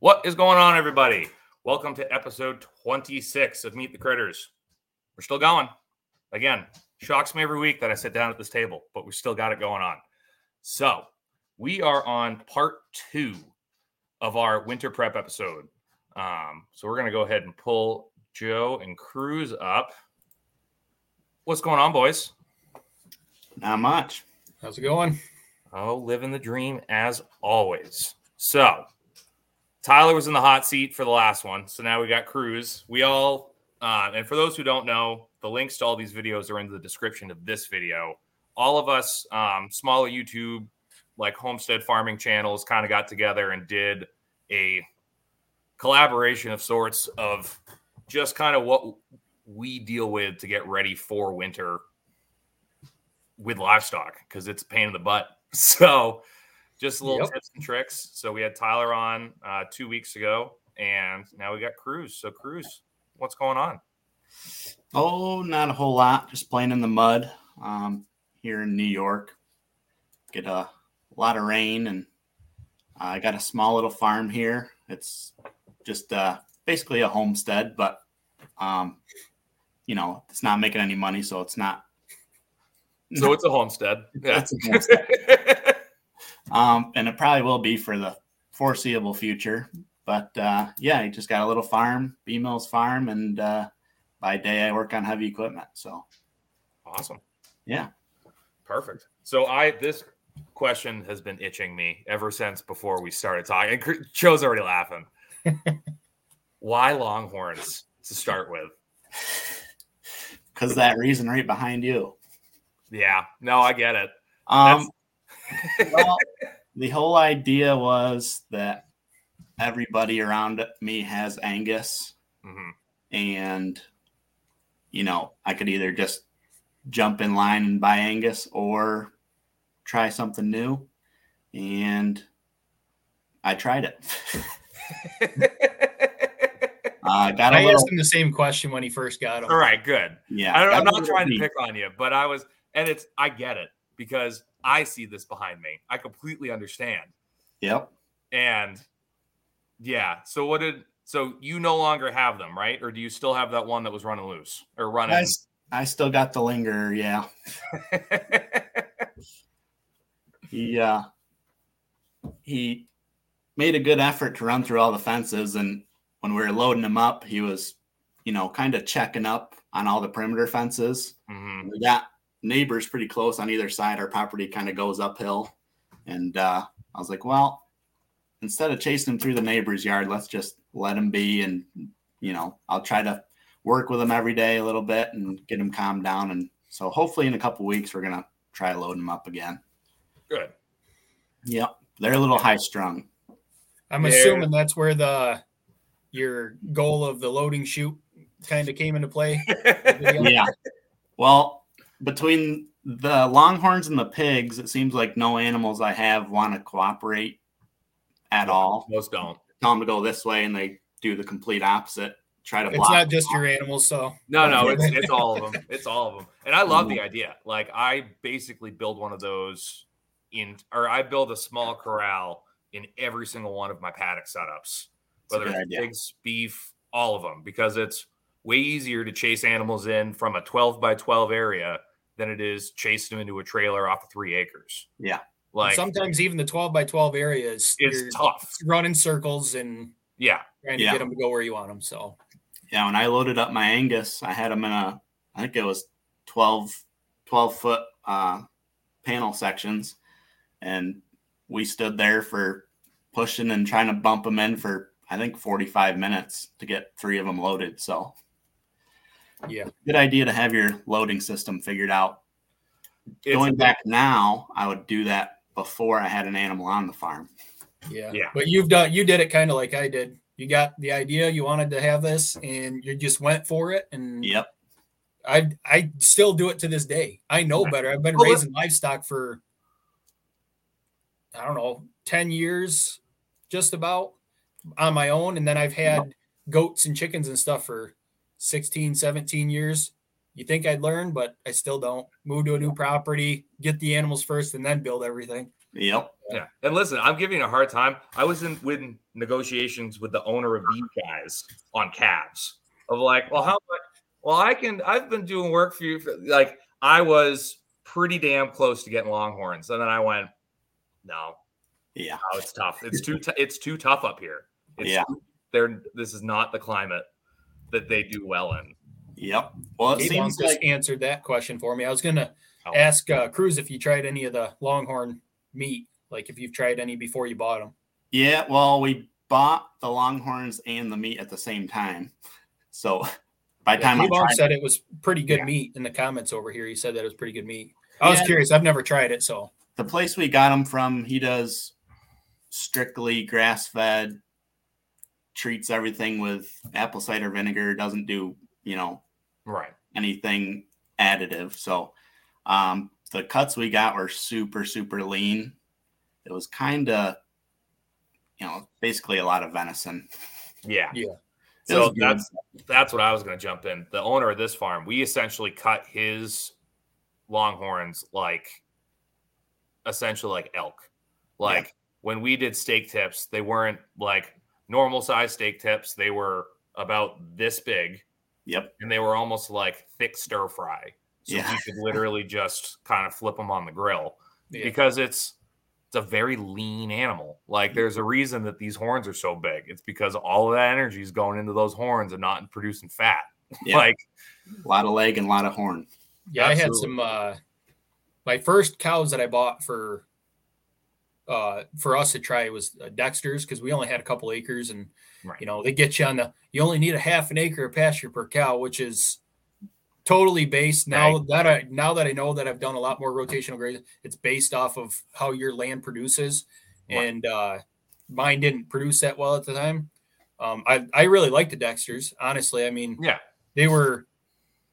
What is going on, everybody? Welcome to episode 26 of Meat the Critters. We're still going. Again, shocks me every week that I sit down at this table, but we still got it going on. So, we are on part two of our winter prep episode. Um, so, we're going to go ahead and pull Joe and Cruz up. What's going on, boys? Not much. How's it going? Oh, living the dream as always. So, Tyler was in the hot seat for the last one. So now we got Cruz. We all, uh, and for those who don't know, the links to all these videos are in the description of this video. All of us, um, smaller YouTube, like homestead farming channels, kind of got together and did a collaboration of sorts of just kind of what we deal with to get ready for winter with livestock because it's a pain in the butt. So, just a little Yep. tips and tricks. So we had Tyler on uh, two weeks ago, and now we got Cruz. So Cruz, what's going on? Oh, not a whole lot. Just playing in the mud um, here in New York. Get a lot of rain, and I got a small little farm here. It's just uh, basically a homestead, but um, you know, it's not making any money, so it's not. So it's a homestead. Yeah. It's a homestead. um, and it probably will be for the foreseeable future. But uh, yeah, I just got a little farm, B Mills Farm, and uh, by day I work on heavy equipment. So awesome. yeah, Perfect. So I this question has been itching me ever since before we started talking. Joe's already laughing. Why Longhorns to start with? because that reason right behind you. Yeah, no, I get it. Um, well, the whole idea was that everybody around me has Angus, Mhm. and you know, I could either just jump in line and buy Angus or try something new. And I tried it. uh, got a I little, asked him the same question when he first got him. All right, good. yeah. I don't, I'm not little trying to pick on you, but I was, and it's, I get it because I see this behind me. I completely understand. Yep. And yeah, so what did, so you no longer have them, right? Or do you still have that one that was running loose or running? I still got the linger. Yeah. He uh, he made a good effort to run through all the fences, and when we were loading him up, he was, you know, kind of checking up on all the perimeter fences. Mhm. We got neighbors pretty close on either side. Our property kind of goes uphill, and uh, I was like, well, instead of chasing him through the neighbor's yard, let's just let him be, and you know, I'll try to work with him every day a little bit and get him calmed down. And so, hopefully, in a couple weeks, we're gonna try loading him up again. Good. Yep, they're a little high strung. I'm Yeah. assuming that's where the your goal of the loading chute kind of came into play. Yeah. Well, between the longhorns and the pigs, it seems like no animals I have want to cooperate at all. Most don't. Tell them to go this way, and they do the complete opposite. Try to It's not just your animals, so No, no, it's it's all of them. It's all of them. And I love the mm-hmm. idea. Like I basically build one of those in or I build a small corral in every single one of my paddock setups. Whether good it's idea. pigs, beef, all of them because it's way easier to chase animals in from a 12 by 12 area than it is chasing them into a trailer off of 3 acres. Yeah. Like sometimes even the 12 by 12 areas it's you're tough. running circles and Yeah. trying to Yeah. get them to go where you want them. So Yeah, when I loaded up my Angus, I had them in a, I think it was 12, 12 foot uh, panel sections. And we stood there for pushing and trying to bump them in for, I think, 45 minutes to get three of them loaded. So, yeah, good idea to have your loading system figured out. It's Going back now, I would do that before I had an animal on the farm. yeah, Yeah. But you've done you did it kind of like I did. You got the idea, you wanted to have this, and you just went for it. And Yep. I I still do it to this day. I know better. I've been Well, raising livestock for I don't know, 10 years just about on my own and then I've had goats and chickens and stuff for 16, 17 years. You think I'd learn, but I still don't. Move to a new property, get the animals first, and then build everything. Yep. Yeah. And listen, I'm giving you a hard time. I was in with negotiations with the owner of these guys on calves of like, well, how much? Well, I can. I've been doing work for you. For, like, I was pretty damn close to getting Longhorns, and then I went, no, Yeah. no, it's tough. It's too. T- it's too tough up here. It's Yeah. They're. This is not the climate that they do well in. Yep. Well, it Kate seems just like answered that question for me. I was gonna Oh. ask uh, Cruz if you tried any of the Longhorn meat, like if you've tried any before you bought them. yeah. Well, we bought the Longhorns and the meat at the same time, so by the time I tried, said it was pretty good Yeah. meat in the comments over here. He said that it was pretty good meat. I was Yeah. curious. I've never tried it, so the place we got them from, he does strictly grass fed, treats everything with apple cider vinegar, doesn't do, you know, Right. anything additive. So um, the cuts we got were super, super lean. It was kind of, you know, basically a lot of venison. Yeah. Yeah. So that's that's what I was going to jump in. The owner of this farm, we essentially cut his longhorns like essentially like elk. Like when we did steak tips, they weren't like normal size steak tips. They were about this big Yep. and they were almost like thick stir fry. So Yeah. you could literally just kind of flip them on the grill yeah. because it's it's a very lean animal. Like there's a reason that these horns are so big. It's because all of that energy is going into those horns and not producing fat. Yeah. like A lot of leg and a lot of horn. Yeah, I had some uh my first cows that I bought for uh for us to try was uh, Dexter's because we only had a couple acres and Right. you know they get you on the you only need a half an acre of pasture per cow, which is totally based now Right. that I now that I know that I've done a lot more rotational grazing, it's based off of how your land produces. Right. And uh mine didn't produce that well at the time. Um I, I really liked the Dexters, honestly. I mean yeah, they were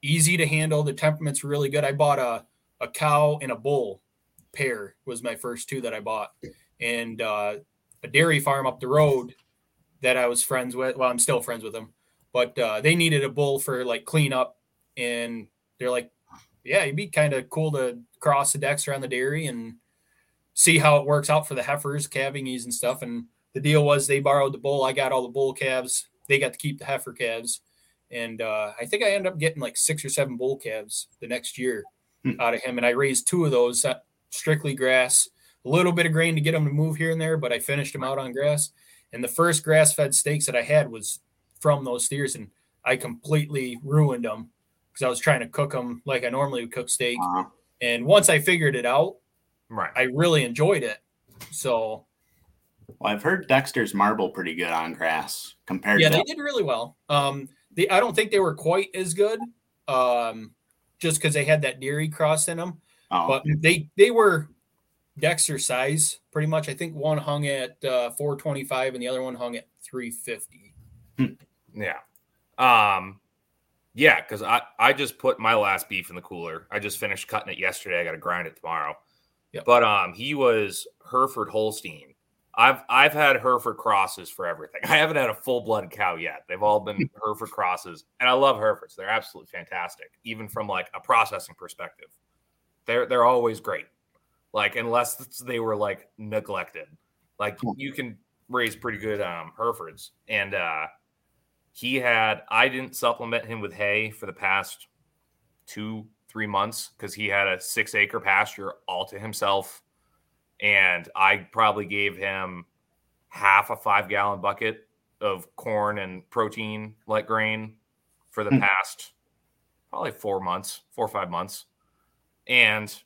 easy to handle. The temperament's were really good. I bought a, a cow and a bull pair was my first two that I bought. And uh, a dairy farm up the road that I was friends with. Well, I'm still friends with them, but uh, they needed a bull for like cleanup. And they're like, yeah, it'd be kind of cool to cross the Dexter on the dairy and see how it works out for the heifers, calving ease and stuff. And the deal was they borrowed the bull. I got all the bull calves. They got to keep the heifer calves and uh, I think I ended up getting like six or seven bull calves the next year Hmm. out of him, and I raised two of those uh, strictly grass, a little bit of grain to get them to move here and there, but I finished them out on grass. And the first grass-fed steaks that I had was from those steers, and I completely ruined them because I was trying to cook them like I normally would cook steak. Uh, And once I figured it out, right. I really enjoyed it. So well, I've heard Dexter's marble pretty good on grass compared to yeah, to they did really well. Um, they I don't think they were quite as good, um, just because they had that dairy cross in them. oh, But they they were Dexter size pretty much. I think one hung at uh, 425 and the other one hung at 350. Yeah. Um yeah, because I, I just put my last beef in the cooler. I just finished cutting it yesterday. I gotta grind it tomorrow. Yep. But um he was Hereford Holstein. I've I've had Hereford crosses for everything. I haven't had a full blood cow yet. They've all been Hereford crosses. And I love Herefords. They're absolutely fantastic, even from like a processing perspective. They're they're always great. Like unless they were like neglected. Like you can raise pretty good um Herefords. And uh he had i didn't supplement him with hay for the past two three months because he had a six acre pasture all to himself and i probably gave him half a five gallon bucket of corn and protein like grain for the Hmm. past probably four months four or five months and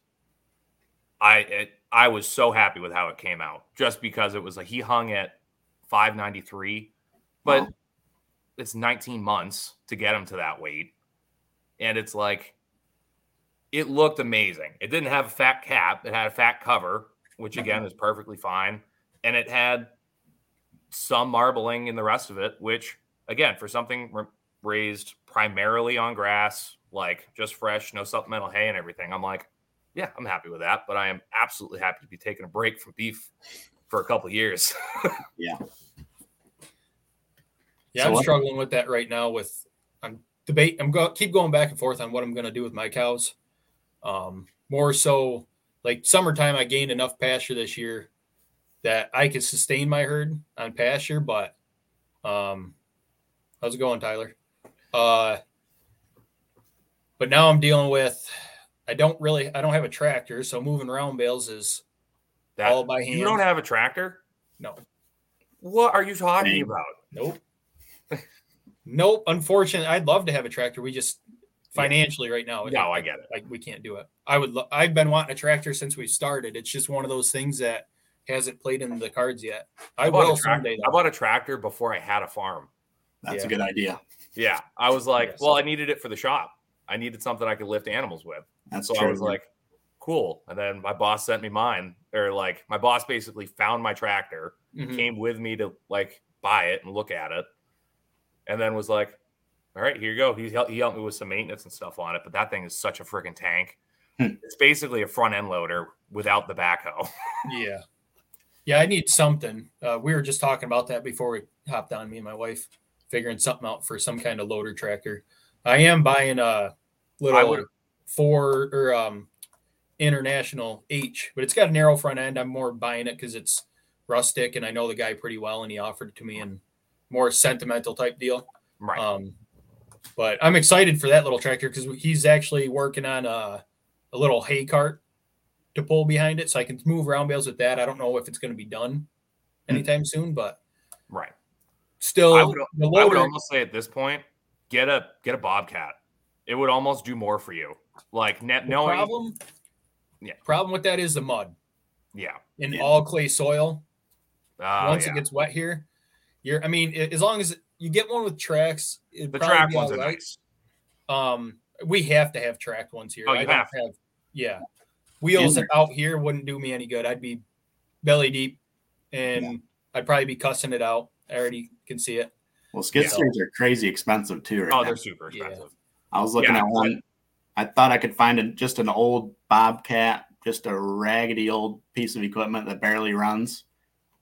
i it, i was so happy with how it came out just because it was like he hung at 593 but Wow. it's 19 months to get him to that weight. And it's like, it looked amazing. It didn't have a fat cap, it had a fat cover, which uh-huh. again is perfectly fine. And it had some marbling in the rest of it, which again, for something raised primarily on grass, like just fresh, no supplemental hay and everything, I'm like, yeah, I'm happy with that. But I am absolutely happy to be taking a break from beef for a couple of years. Yeah, So I'm what- struggling with that right now. With I'm debate. I'm go keep going back and forth on what I'm going to do with my cows. Um, more so, like summertime, I gained enough pasture this year that I could sustain my herd on pasture. But um, how's it going, Tyler? Uh, but now I'm dealing with. I don't really. I don't have a tractor, so moving round bales is That, all by hand. you don't have a tractor? no. What are you talking Dang. about? Nope. nope. Unfortunately, I'd love to have a tractor. We just financially right now. No, I get it. Like we can't do it. I would. Lo- I've been wanting a tractor since we started. It's just one of those things that hasn't played in the cards yet. I, bought will a tractor- I bought a tractor before I had a farm. That's Yeah. a good idea. Yeah. I was like, Yeah, well, I needed it for the shop. I needed something I could lift animals with. That's So true. I was like, cool. And then my boss sent me mine. Or like my boss basically found my tractor, Mhm. came with me to like buy it and look at it, and then was like, all right, here you go. He helped, he helped me with some maintenance and stuff on it. But that thing is such a freaking tank. Hmm. it's basically a front end loader without the backhoe. Yeah. Yeah, I need something. Uh, we were just talking about that before we hopped on, me and my wife, figuring something out for some kind of loader tractor. I am buying a little would- four or um international H, but it's got a narrow front end. I'm more buying it because it's rustic and I know the guy pretty well and he offered it to me and more sentimental type deal. right. Um, but I'm excited for that little tractor because he's actually working on a, a little hay cart to pull behind it, so I can move round bales with that. I don't know if it's going to be done anytime soon, but right. still, I would, I would almost say at this point, get a get a bobcat. It would almost do more for you. Like net the knowing, problem, Yeah. problem with that is the mud yeah. in Yeah. all clay soil. Oh, Once yeah. it gets wet here, you're. I mean, a- as long as you get one with tracks, the track ones all are right. nice. Um, we have to have track ones here. Oh, you I have have. Yeah, wheels there- out here wouldn't do me any good. I'd be belly deep, and I'd probably be cussing it out. I already can see it. well, skid Yeah. steers are crazy expensive too. Right Oh, now. they're super Yeah. expensive. I was looking Yeah, at one. I thought I could find a, just an old Bobcat, just a raggedy old piece of equipment that barely runs.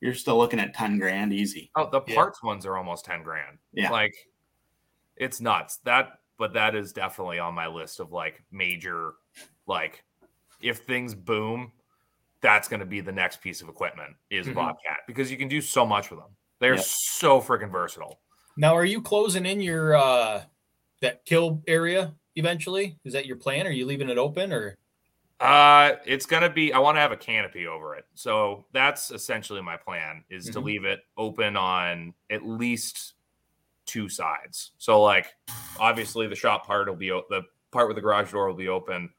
You're still looking at ten grand easy. Oh, the Yeah. parts ones are almost ten grand. Yeah. like it's nuts. That, but that is definitely on my list of like major, like if things boom, that's going to be the next piece of equipment is Mhm. Bobcat because you can do so much with them. They're Yep. so freaking versatile. Now, are you closing in your uh that kill area eventually? Is that your plan? Are you leaving it open or? Uh, it's gonna be. I want to have a canopy over it, so that's essentially my plan: is to Mhm. leave it open on at least two sides. So, like, obviously, the shop part will be the part with the garage door will be open.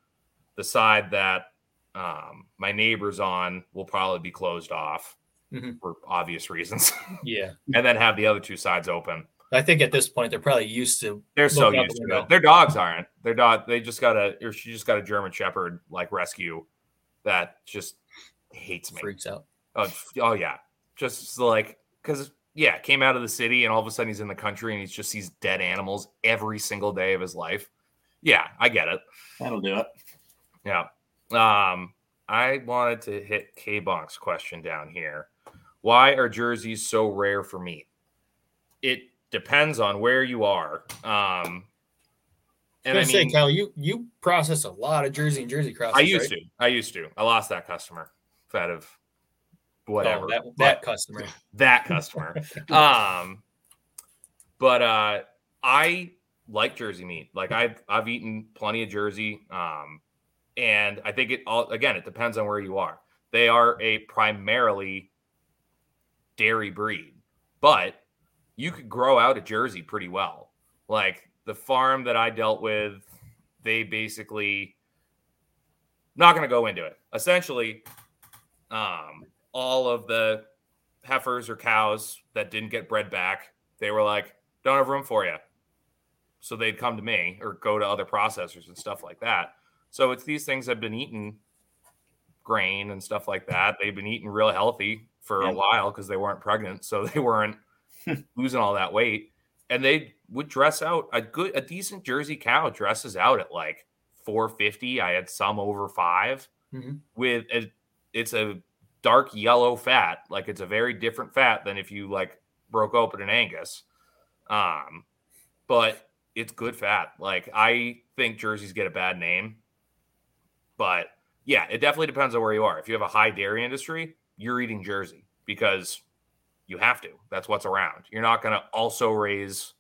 The side that um, my neighbor's on will probably be closed off Mhm. for obvious reasons, Yeah, and then have the other two sides open. I think at this point they're probably used to. They're so used the to window. it. Their dogs aren't. Their dog. They just got a. Or she just got a German Shepherd like rescue that just hates me. Freaks out. Oh, oh yeah, just like because yeah, came out of the city and all of a sudden he's in the country and he just sees dead animals every single day of his life. Yeah, I get it. That'll do it. Yeah. Um, I wanted to hit K Bonk's question down here. Why are jerseys so rare for meat? It depends on where you are. Um, and I was gonna say, mean, Cal, you you process a lot of Jersey and Jersey crosses. I used right? to. I used to. I lost that customer out of whatever. Oh, that But- that customer. that customer. um, but uh, I like Jersey meat. Like I've I've eaten plenty of Jersey. Um, and I think it all again it depends on where you are. They are a primarily dairy breed, but you could grow out a Jersey pretty well. Like the farm that I dealt with, they basically not going to go into it. Essentially, um, all of the heifers or cows that didn't get bred back, they were like, don't have room for you. So they'd come to me or go to other processors and stuff like that. So it's these things have been eating grain and stuff like that. They've been eating real healthy for a while because they weren't pregnant. So they weren't losing all that weight. And they would dress out a good, a decent Jersey cow dresses out at like 450. I had some over 5 Mhm. with a, it's a dark yellow fat. Like it's a very different fat than if you like broke open an Angus. Um, but it's good fat. Like I think jerseys get a bad name, but yeah, it definitely depends on where you are. If you have a high dairy industry, you're eating jersey because you have to. That's what's around. You're not going to also raise.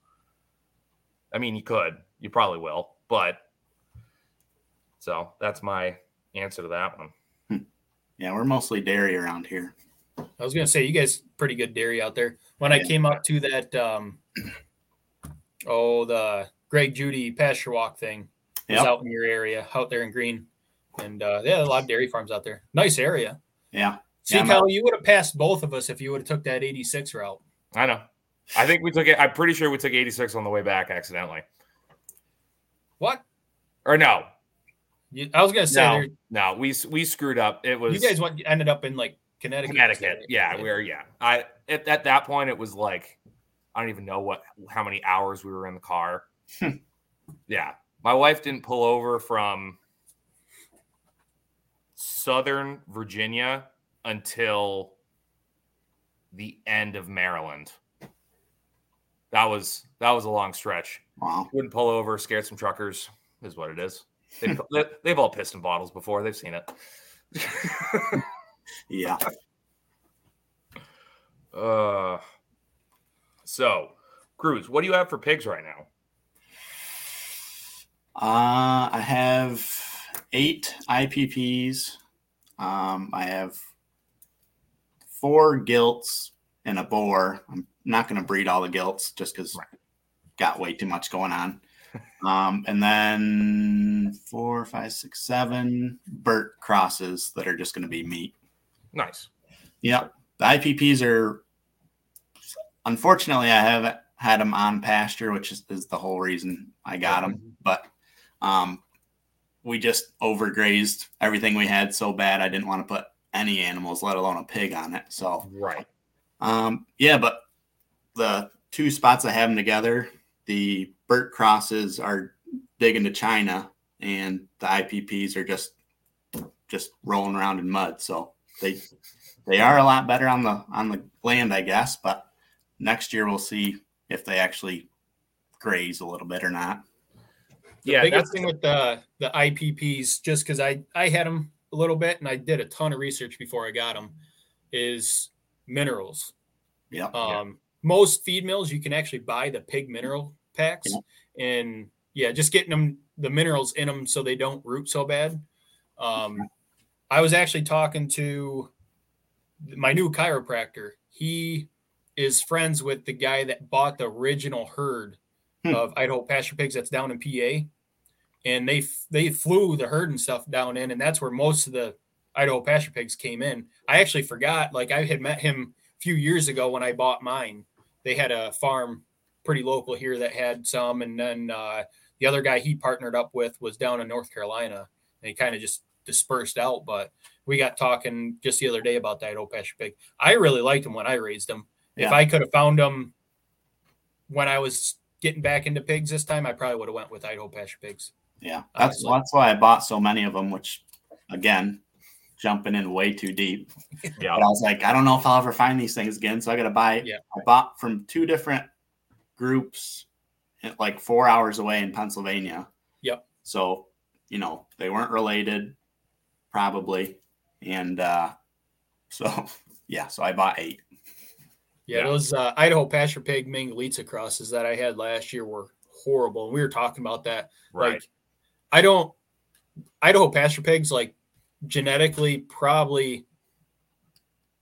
I mean, you could, you probably will, but so that's my answer to that one. Yeah, we're mostly dairy around here. I was gonna say you guys pretty good dairy out there. When I came up to that um oh the Greg Judy pasture walk thing was out in your area, out there in Green. And uh yeah, a lot of dairy farms out there. Nice area. Yeah. See, Yeah, Kyle, you would have passed both of us if you would have took that 86 route. I know. I think we took it. I'm pretty sure we took 86 on the way back accidentally. What? Or no, You, I was gonna say no, no. We we screwed up. It was you guys went ended up in like Connecticut. Connecticut. Yeah, we were. Yeah, I at, at that point it was like I don't even know what how many hours we were in the car. Hmm. yeah, my wife didn't pull over from Southern Virginia until the end of Maryland. That was that was a long stretch. Wow. Wouldn't pull over, scared some truckers. Is what it is. They've, they- they've all pissed in bottles before. They've seen it. Yeah. Uh, so, Cruz, what do you have for pigs right now? Uh, I have eight IPPs. Um, I have four gilts and a boar. I'm not going to breed all the gilts just because Right. got way too much going on. Um, and then four, five, six, seven Burt crosses that are just going to be meat. Nice. Yep. The IPPs are, unfortunately, I haven't had them on pasture, which is, is the whole reason I got them. But um, we just overgrazed everything we had so bad, I didn't want to put any animals, let alone a pig, on it. So, Right. um, yeah, but the two spots I have them together, the Burt crosses are big into China, and the IPPs are just just rolling around in mud. So they they are a lot better on the on the land, I guess. But next year we'll see if they actually graze a little bit or not. The Yeah, biggest that's thing with the the IPPs, just because I I had them a little bit and I did a ton of research before I got them, is minerals. Yeah. Um, Most feed mills you can actually buy the pig mineral packs, and yeah, just getting them the minerals in them so they don't root so bad. Um, I was actually talking to my new chiropractor. He is friends with the guy that bought the original herd Hmm. of Idaho pasture pigs that's down in PA, and they they flew the herd and stuff down in, and that's where most of the Idaho pasture pigs came in. I actually forgot, like I had met him a few years ago when I bought mine. They had a farm pretty local here that had some, and then uh, the other guy he partnered up with was down in North Carolina, and he kind of just dispersed out. But we got talking just the other day about the Idaho pasture pig. I really liked them when I raised them. If I could have found them when I was getting back into pigs this time, I probably would have went with Idaho pasture pigs. Yeah, that's Honestly. that's why I bought so many of them. Which, again, jumping in way too deep. yeah. But I was like, I don't know if I'll ever find these things again, so I got to buy. Yeah. I bought from two different groups, at like four hours away in Pennsylvania. Yep. So you know they weren't related, probably, and uh, so yeah, so I bought eight. Yeah, Yeah. those uh, Idaho pasture pig Mangalitsa crosses that I had last year were horrible. And we were talking about that. Right. Like, I don't Idaho pasture pigs like genetically probably.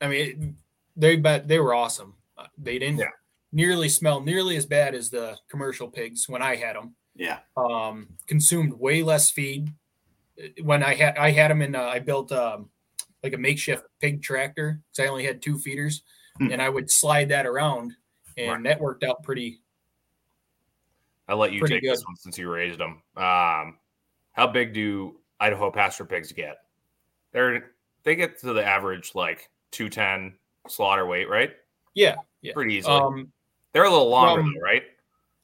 I mean, they but they were awesome. Uh, They didn't Yeah. nearly smell nearly as bad as the commercial pigs when I had them. Yeah. Um, consumed way less feed. When I had I had them in, uh, I built um, like a makeshift pig tractor because I only had two feeders, Hmm. and I would slide that around, and Right. that worked out pretty I'll let you Pretty take this one since you raised them. Um, how big do Idaho pasture pigs get? They're they get to the average like two ten slaughter weight, right? yeah yeah. Pretty easily. Um, They're a little longer though, right?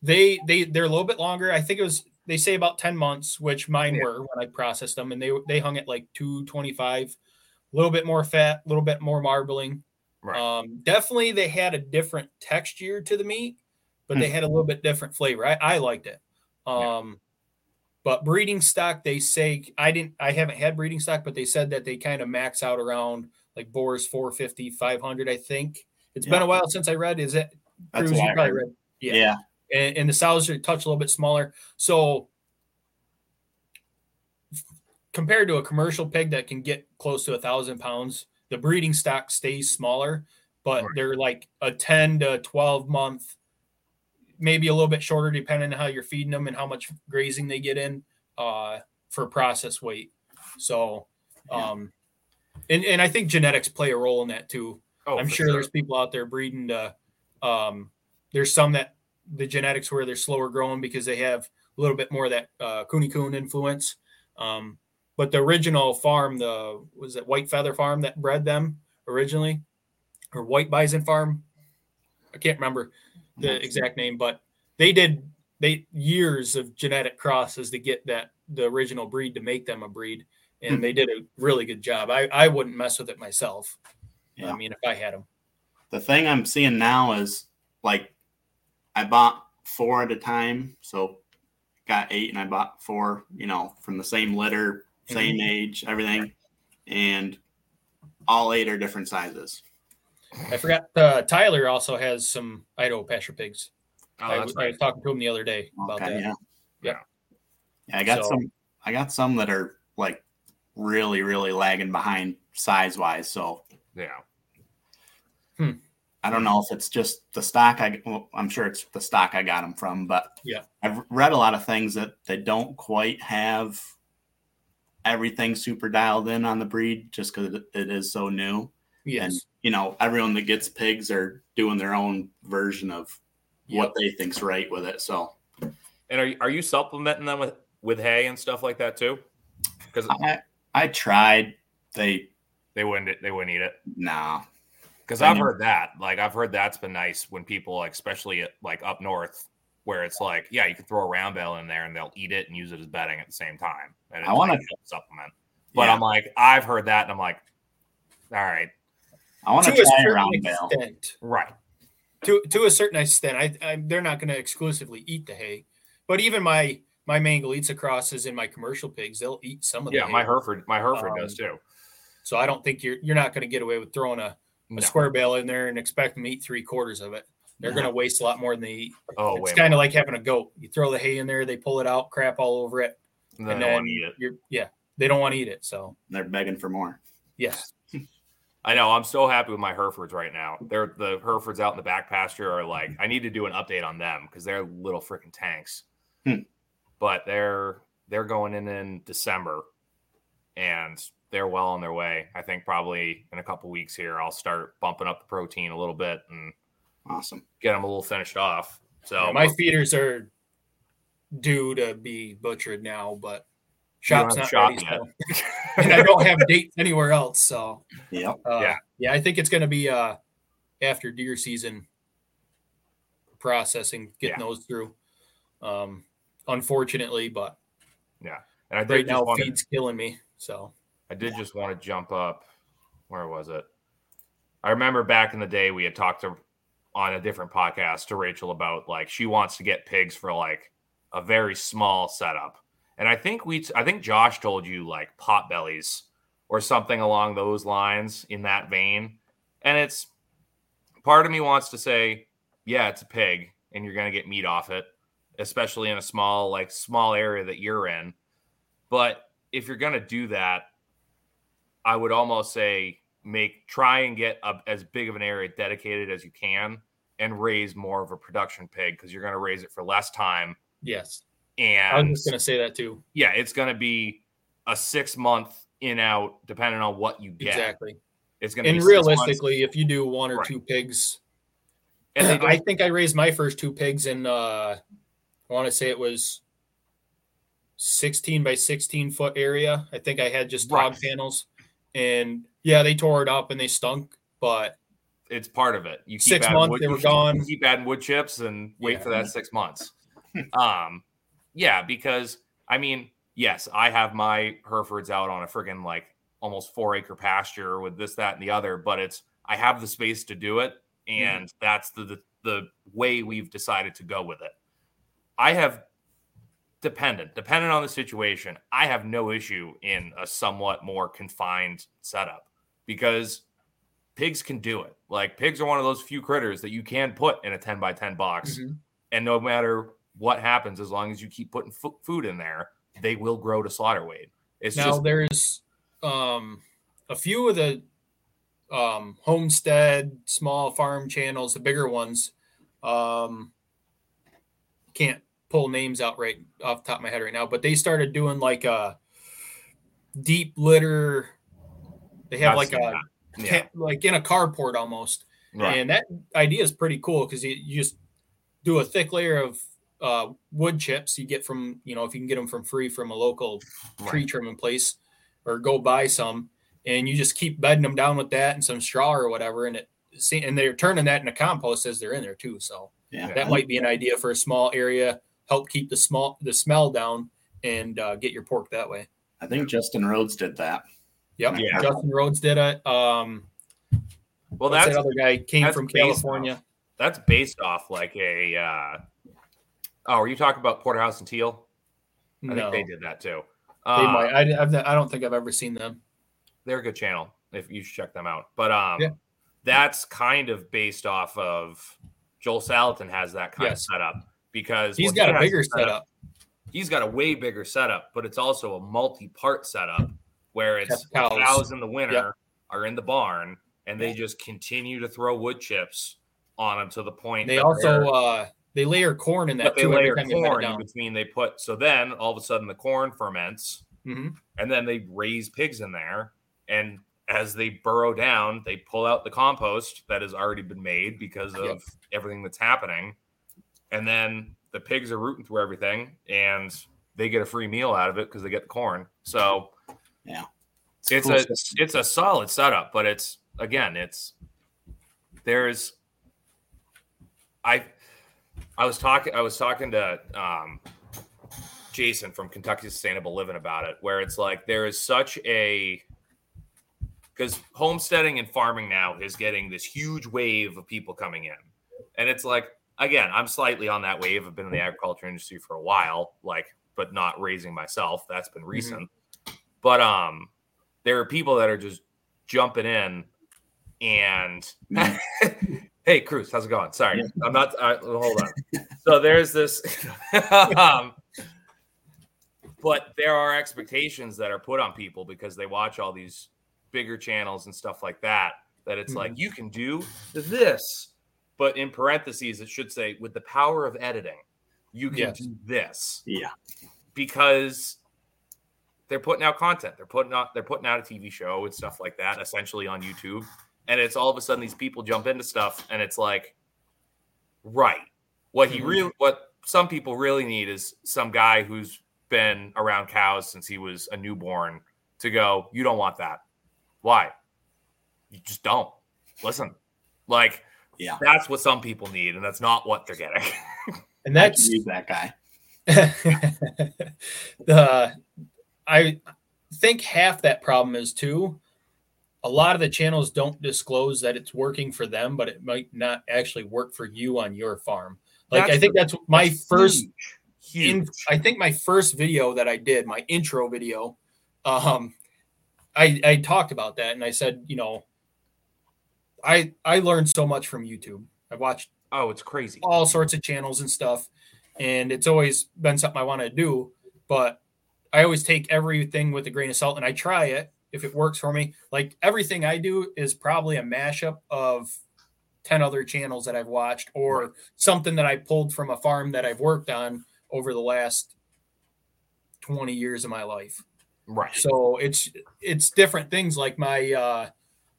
they they they're a little bit longer. I think it was they say about ten months, which mine Yeah. were when I processed them, and they they hung at like two twenty five, a little bit more fat, a little bit more marbling. Right. Um, definitely they had a different texture to the meat, but Hmm. they had a little bit different flavor. I, I liked it. Um, but breeding stock, they say I didn't, I haven't had breeding stock, but they said that they kind of max out around like Boars 450, 500. I think it's been a while since I read. Is it? That's Cruz, you probably read. Yeah. Yeah. And, and the sows are touch a little bit smaller. So compared to a commercial pig that can get close to a thousand pounds, the breeding stock stays smaller, but Right. they're like a 10 to 12 month, maybe a little bit shorter, depending on how you're feeding them and how much grazing they get in uh, for process weight. So, um, and, and I think genetics play a role in that too. Oh, I'm for sure, there's people out there breeding to, um, there's some that the genetics where they're slower growing because they have a little bit more of that uh, Kune Kune influence. Um, but the original farm, the was it White Feather Farm that bred them originally, or White Bison Farm? I can't remember the exact name, but they did they years of genetic crosses to get that the original breed to make them a breed, and Hmm. they did a really good job. I I wouldn't mess with it myself. Yeah. I mean, if I had them, The thing I'm seeing now is like I bought four at a time, so got eight, and I bought four, you know, from the same litter, same age, everything, and all eight are different sizes. I forgot. Uh, Tyler also has some Idaho pasture pigs. Oh, I, that's was, I was talking to him the other day about Okay, that. yeah, Yeah. yeah. I got So- some. I got some that are like really, really lagging behind size wise. So Yeah. Hmm. I don't know if it's just the stock. I well, I'm sure it's the stock I got them from, but Yeah. I've read a lot of things that they don't quite have everything super dialed in on the breed just because it, it is so new. Yes. And you know, everyone that gets pigs are doing their own version of what they think's right with it. So And are you, are you supplementing them with with hay and stuff like that too? Because I I tried. They they wouldn't they wouldn't eat it. nah. Because I've heard that. Like I've heard that's been nice when people like especially at, like up north where it's like yeah you can throw a round bale in there and they'll eat it and use it as bedding at the same time. And I like a supplement. But Yeah. I'm like I've heard that and I'm like all right I want to to a try certain around bale. extent, right to to a certain extent, I, I they're not going to exclusively eat the hay, but even my my Mangalitsa crosses and my commercial pigs, they'll eat some of the yeah hay. my Hereford my Hereford Um, does too. So I don't think you're you're not going to get away with throwing a, a No. square bale in there and expect them to eat three quarters of it. They're Yeah. going to waste a lot more than they eat. Oh it's kind of like having a goat. You throw the hay in there, they pull it out, crap all over it, and and then then eat it. you're yeah, they don't want to eat it. So They're begging for more. yes, I know. I'm so happy with my Herefords right now. They're the Herefords out in the back pasture are like I need to do an update on them because they're little freaking tanks. Hmm. But they're they're going in in December, and they're well on their way. I think probably in a couple weeks here I'll start bumping up the protein a little bit and Awesome. get them a little finished off. So Yeah, my feeders are due to be butchered now, but You don't shop's not shop ready. yet. So. and I don't have dates anywhere else. So Yep. uh, Yeah. yeah, I think it's going to be uh, after deer season processing, getting Yeah. those through. Um, unfortunately, but yeah, and I right now want to feed's killing me. So I did just want to jump up. Where was it? I remember back in the day we had talked to on a different podcast to Rachel about like she wants to get pigs for like a very small setup. And I think we I think Josh told you like pot bellies or something along those lines in that vein. And it's part of me wants to say, yeah, it's a pig and you're going to get meat off it, especially in a small like small area that you're in. But if you're going to do that, I would almost say make try and get a, as big of an area dedicated as you can and raise more of a production pig because you're going to raise it for less time. yes, I was And just going to say that too. yeah, it's going to be a six month in out depending on what you get. Exactly. It's going to And realistically, if you do one or Right. two pigs, and I think I raised my first two pigs in uh I want to say it was 16 by 16 foot area. I think I had just dog Right. panels. And yeah, they tore it up and they stunk, but it's part of it. You keep Six adding months, wood, they were gone. Keep adding wood chips and wait Yeah. for that six months. um, yeah, because I mean, yes, I have my Herefords out on a friggin' like almost four acre pasture with this, that, and the other, but it's I have the space to do it, and that's the, the the way we've decided to go with it. I have dependent, dependent on the situation. I have no issue in a somewhat more confined setup because pigs can do it. Like pigs are one of those few critters that you can put in a 10 by 10 box. Mhm. And no matter what happens, as long as you keep putting fu- food in there, they will grow to slaughter weight. It's now just there's um, a few of the um, homestead small farm channels, the bigger ones. Um, can't pull names out right off the top of my head right now, but they started doing like a deep litter. They have I've like a yeah, like in a carport almost, right. and that idea is pretty cool because you, you just do a thick layer of uh, wood chips you get from you know if you can get them from free from a local tree trimming place or go buy some and you just keep bedding them down with that and some straw or whatever and it and they're turning that into compost as they're in there too so Yeah. that might be an idea for a small area help keep the small the smell down and uh, get your pork that way I think Justin Rhodes did that. yep Yeah. justin rhodes did it um Well, that's that other guy came from based california that's based off like a. Uh, oh, are you talking about Porterhouse and Teal? I no think they did that too. they Uh, might I, I've, I don't think i've ever seen them they're a good channel if you should check them out. But um, Yeah. that's kind of based off of Joel Salatin has that kind Yes. of setup because he's got he a bigger set up- setup He's got a way bigger setup, but it's also a multi-part setup where it's cows. cows in the winter Yep. are in the barn and they just continue to throw wood chips on them to the point they also uh they layer corn in that but they too every layer time you corn in between. They put so then all of a sudden the corn ferments, hmm and then they raise pigs in there, and as they burrow down, they pull out the compost that has already been made because of Yep. everything that's happening, and then the pigs are rooting through everything, and they get a free meal out of it because they get the corn. So Yeah. it's cool a system. it's a solid setup, but it's again it's there's I I was talking I was talking to um Jason from Kentucky Sustainable Living about it, where it's like there is such a because homesteading and farming now is getting this huge wave of people coming in. And it's like, again, I'm slightly on that wave. I've been in the agriculture industry for a while, like, but not raising myself. That's been recent. But um there are people that are just jumping in and hey Cruz, how's it going? Sorry, I'm not uh, hold on. So there's this um, but there are expectations that are put on people because they watch all these bigger channels and stuff like that that it's like you can do this but in parentheses it should say with the power of editing you can Yes. do this Yeah. because they're putting out content they're putting out they're putting out a tv show and stuff like that essentially on youtube and it's all of a sudden these people jump into stuff and it's like right what he Mhm. really what some people really need is some guy who's been around cows since he was a newborn to go you don't want that why you just don't listen like Yeah. that's what some people need and that's not what they're getting and that's can that guy. the I think half that problem is too. A lot of the channels don't disclose that it's working for them, but it might not actually work for you on your farm. Like I think that's my That's first. huge, In. I think my first video that I did, my intro video, um, I I talked about that and I said, you know, I I learned so much from YouTube. I watched oh it's crazy all sorts of channels and stuff. And it's always been something I want to do, but I always take everything with a grain of salt and I try it if it works for me. Like everything I do is probably a mashup of 10 other channels that I've watched or something that I pulled from a farm that I've worked on over the last 20 years of my life. right So it's it's different things like my uh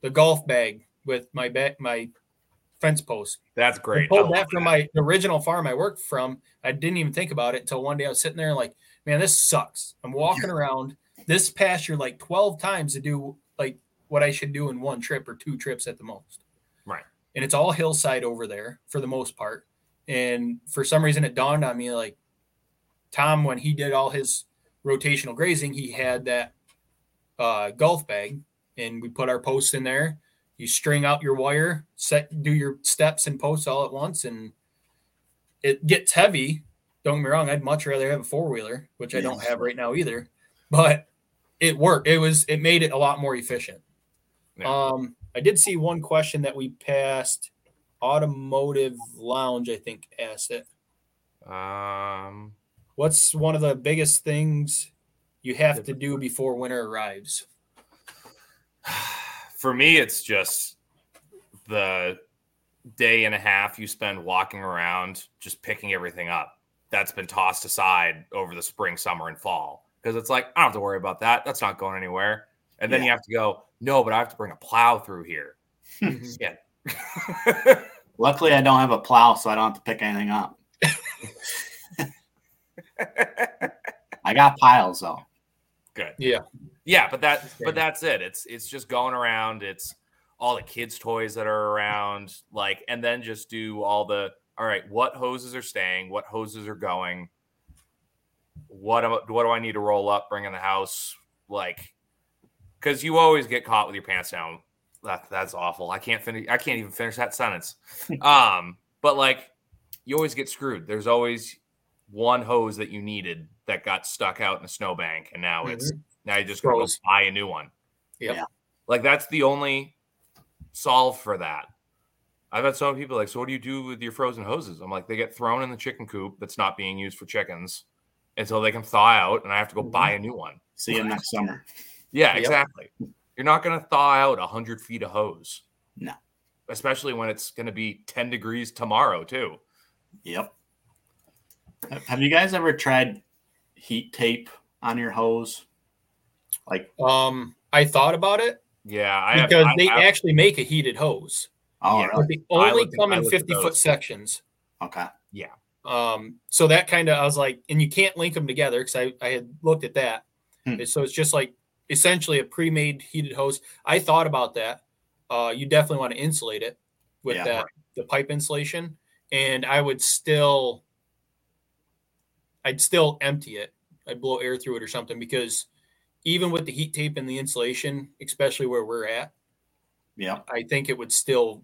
the golf bag with my ba- my fence post. that's great I pulled love that from my original farm I worked from. I didn't even think about it until one day I was sitting there like, man, this sucks. I'm walking around this pasture like 12 times to do like what I should do in one trip or two trips at the most. Right. And it's all hillside over there for the most part. And for some reason it dawned on me like Tom, when he did all his rotational grazing, he had that uh, golf bag and we put our posts in there. You string out your wire, set do your steps and posts all at once, and it gets heavy, don't get me wrong, I'd much rather have a four wheeler, which I don't have right now either. But it worked. It was it made it a lot more efficient. Yeah. Um, I did see one question that we passed. Automotive Lounge, I think, asked it. Um, What's one of the biggest things you have to do before winter arrives? for me, it's just the day and a half you spend walking around, just picking everything up. That's been tossed aside over the spring, summer, and fall because it's like I don't have to worry about that. That's not going anywhere. And then Yeah. you have to go. No, but I have to bring a plow through here. Shit. Luckily, I don't have a plow, so I don't have to pick anything up. I got piles though. Good. Yeah. Yeah, but that but that's it. It's it's just going around. It's all the kids' toys that are around, like, and then just do all the all right. What hoses are staying? What hoses are going? What am, what do I need to roll up, bring in the house? Like, because you always get caught with your pants down. That that's awful. I can't finish. I can't even finish that sentence. um, but like, you always get screwed. There's always one hose that you needed that got stuck out in a snowbank, and now it's now you just gotta go Froze. buy a new one. Yep. Yeah. Like that's the only solve for that. I've had some people like, so what do you do with your frozen hoses? I'm like, they get thrown in the chicken coop that's not being used for chickens until they can thaw out, and I have to go Mhm. buy a new one. See you next summer. Yeah, Yep. exactly. You're not going to thaw out 100 feet of hose. No. Especially when it's going to be 10 degrees tomorrow, too. Yep. Have you guys ever tried heat tape on your hose? Like, Um, I thought about it Yeah. I have- because I- they I- actually make a heated hose, oh, Yeah. really? but they only come in 50 foot sections. Okay. Um, so that kind of I was like, and you can't link them together because I, I had looked at that. Hmm. So it's just like essentially a pre-made heated hose. I thought about that. Uh, you definitely want to insulate it with Yeah, that right. the pipe insulation, and I would still, I'd still empty it. I'd blow air through it or something because even with the heat tape and the insulation, especially where we're at, yeah, I think it would still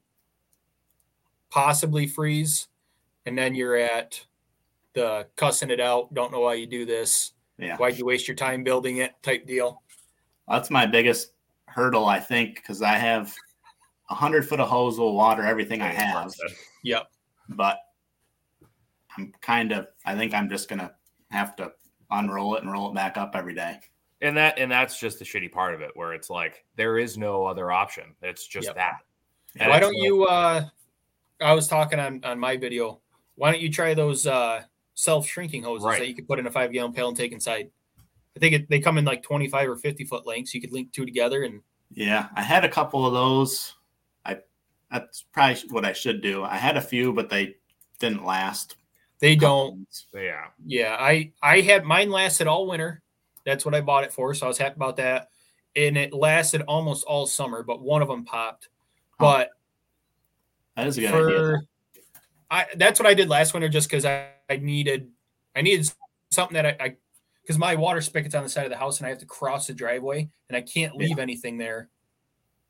possibly freeze. And then you're at the cussing it out. Don't know why you do this. Yeah. Why'd you waste your time building it? Type deal. That's my biggest hurdle, I think, because I have a hundred foot of hose will water everything I have, Yep. but I'm kind of, I think I'm just gonna have to unroll it and roll it back up every day. And that and that's just the shitty part of it, where it's like there is no other option. It's just Yep. that. And why don't like- you? uh I was talking on on my video. Why don't you try those uh self shrinking hoses Right. that you could put in a five gallon pail and take inside? I think it, they come in like 25 or 50 foot lengths. You could link two together and Yeah, I had a couple of those. I that's probably what I should do. I had a few, but they didn't last. they don't. Yeah. Yeah, I I had mine lasted all winter. That's what I bought it for, so I was happy about that. And it lasted almost all summer, but one of them popped. Huh. But That is a good for idea. I that's what I did last winter just because I, I needed I needed something that I because my water spigot's on the side of the house and I have to cross the driveway and I can't leave anything there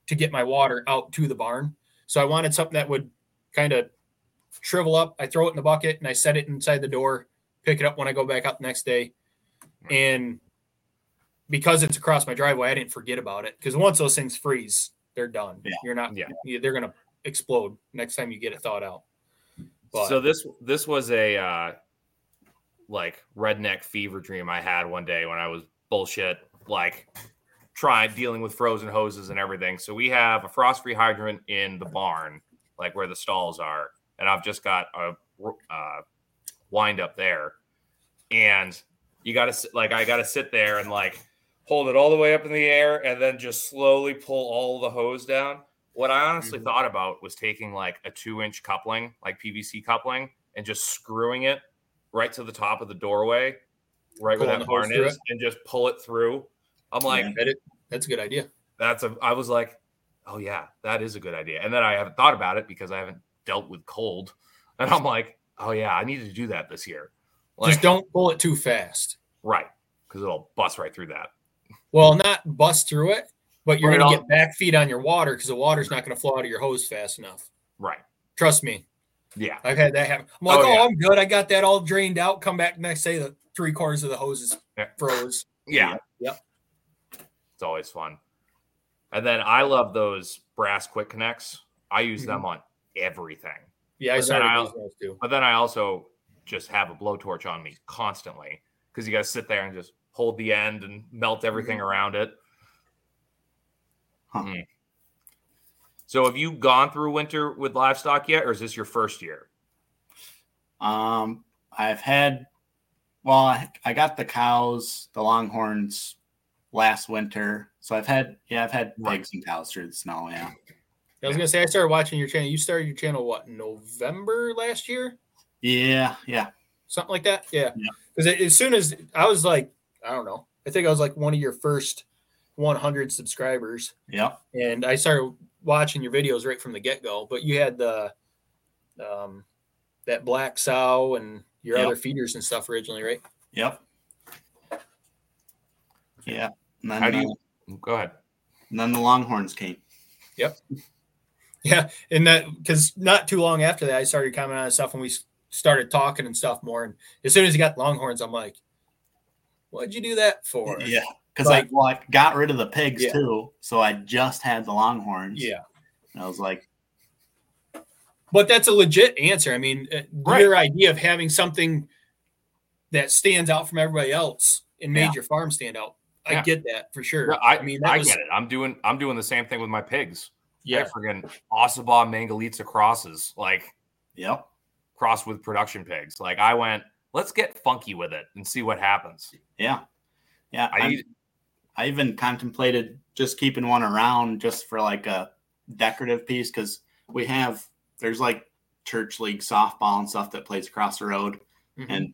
to get my water out to the barn. So I wanted something that would kind of shrivel up. I throw it in the bucket and I set it inside the door, pick it up when I go back out the next day. And because it's across my driveway, I didn't forget about it. Because once those things freeze, they're done. Yeah. You're not Yeah. yeah, they're gonna explode next time you get it thawed out. But So this this was a uh like redneck fever dream I had one day when I was bullshit like trying dealing with frozen hoses and everything. So we have a frost free hydrant in the barn, like where the stalls are, and I've just got a uh, wind up there, and you got to like I got to sit there and like hold it all the way up in the air and then just slowly pull all the hose down. What I honestly Mhm. thought about was taking like a two inch coupling, like PVC coupling, and just screwing it right to the top of the doorway, right where that barn is, and just pull it through. I'm like, Yeah. that's a good idea. that's a. I was like, oh yeah, that is a good idea. And then I haven't thought about it because I haven't dealt with cold, and I'm like, oh yeah, I need to do that this year. Like, Just don't pull it too fast. right because it'll bust right through that. Well, not bust through it, but you're going to get back feed on your water because the water's not going to flow out of your hose fast enough. Right. Trust me. Yeah. I've had that happen. I'm like, Oh, oh, yeah. I'm good. I got that all drained out. Come back next day, the three quarters of the hose is Yeah. froze. Yeah. Yep. It's always fun. And then I love those brass quick connects. I use them mm-hmm. on everything. Yeah, I then started I'll- using those too. But then I also just have a blowtorch on me constantly because you got to sit there and just hold the end and melt everything mm-hmm. around it. Huh. Mhm. So have you gone through winter with livestock yet, or is this your first year? Um, I've had, well, I, I got the cows, the longhorns last winter. So I've had, yeah, I've had Right. pigs and cows through the snow. Yeah. I was gonna say I started watching your channel. You started your channel what November last year, Yeah. Yeah. something like that. Yeah, Yeah. because as soon as I was like, I don't know, I think I was like one of your first 100 subscribers, Yeah. and I started watching your videos right from the get go. But you had the um that black sow and your Yep. other feeders and stuff originally, right? Yep. Yeah. And then, How do uh, you- Go ahead. and then the longhorns came. Yep. Yeah, and that because not too long after that, I started commenting on stuff and we started talking and stuff more. And as soon as you got Longhorns, I'm like, "What'd you do that for?" Yeah. Because I, well, I got rid of the pigs Yeah. too. So I just had the longhorns. yeah. And I was like, But that's a legit answer. I mean, uh, Right. your idea of having something that stands out from everybody else and made Yeah. your farm stand out. I Yeah. get that for sure. Yeah, I, mean, I was get it. I'm doing I'm doing the same thing with my pigs. yeah, I friggin' Ossabaw Mangalitsa crosses, like yep. cross with production pigs. Like I went, let's get funky with it and see what happens. Yeah. Yeah. I I'm- need I even contemplated just keeping one around just for like a decorative piece because we have there's like church league softball and stuff that plays across the road. Mhm. And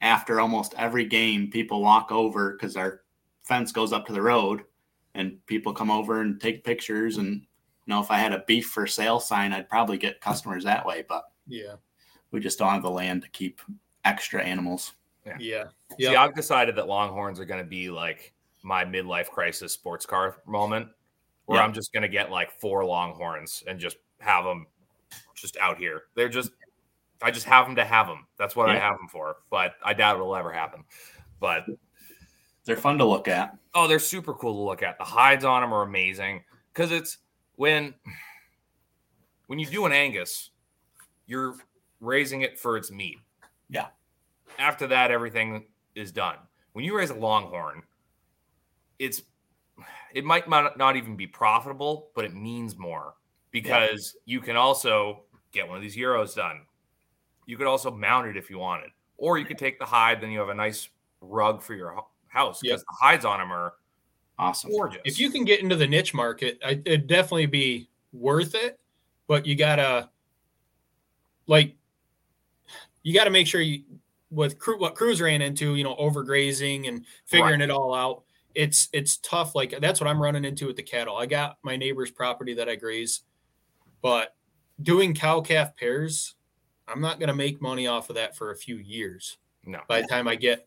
after almost every game, people walk over because our fence goes up to the road and people come over and take pictures. And, you know, if I had a beef for sale sign, I'd probably get customers that way, but yeah, we just don't have the land to keep extra animals. yeah, See, yeah. I've decided that Longhorns are going to be like my midlife crisis sports car moment, where Yeah. I'm just going to get like four Longhorns and just have them just out here. They're just, I just have them to have them. That's what I have them for. But I doubt it'll ever happen. But They're fun to look at. oh, they're super cool to look at. The hides on them are amazing because it's when when you do an Angus, you're raising it for its meat. Yeah. After that, everything is done. When you raise a Longhorn, it's it might not even be profitable, but it means more because you can also get one of these euros done. You could also mount it if you wanted, or you could take the hide, then you have a nice rug for your house because Yep. the hides on them are Awesome. gorgeous. if you can get into the niche market, it'd definitely be worth it. But you gotta, like, you gotta make sure you with what Cruz ran into, you know, overgrazing and figuring it all out. It's it's tough. Like that's what I'm running into with the cattle. I got my neighbor's property that I graze, but doing cow calf pairs, I'm not gonna make money off of that for a few years no, by the time I get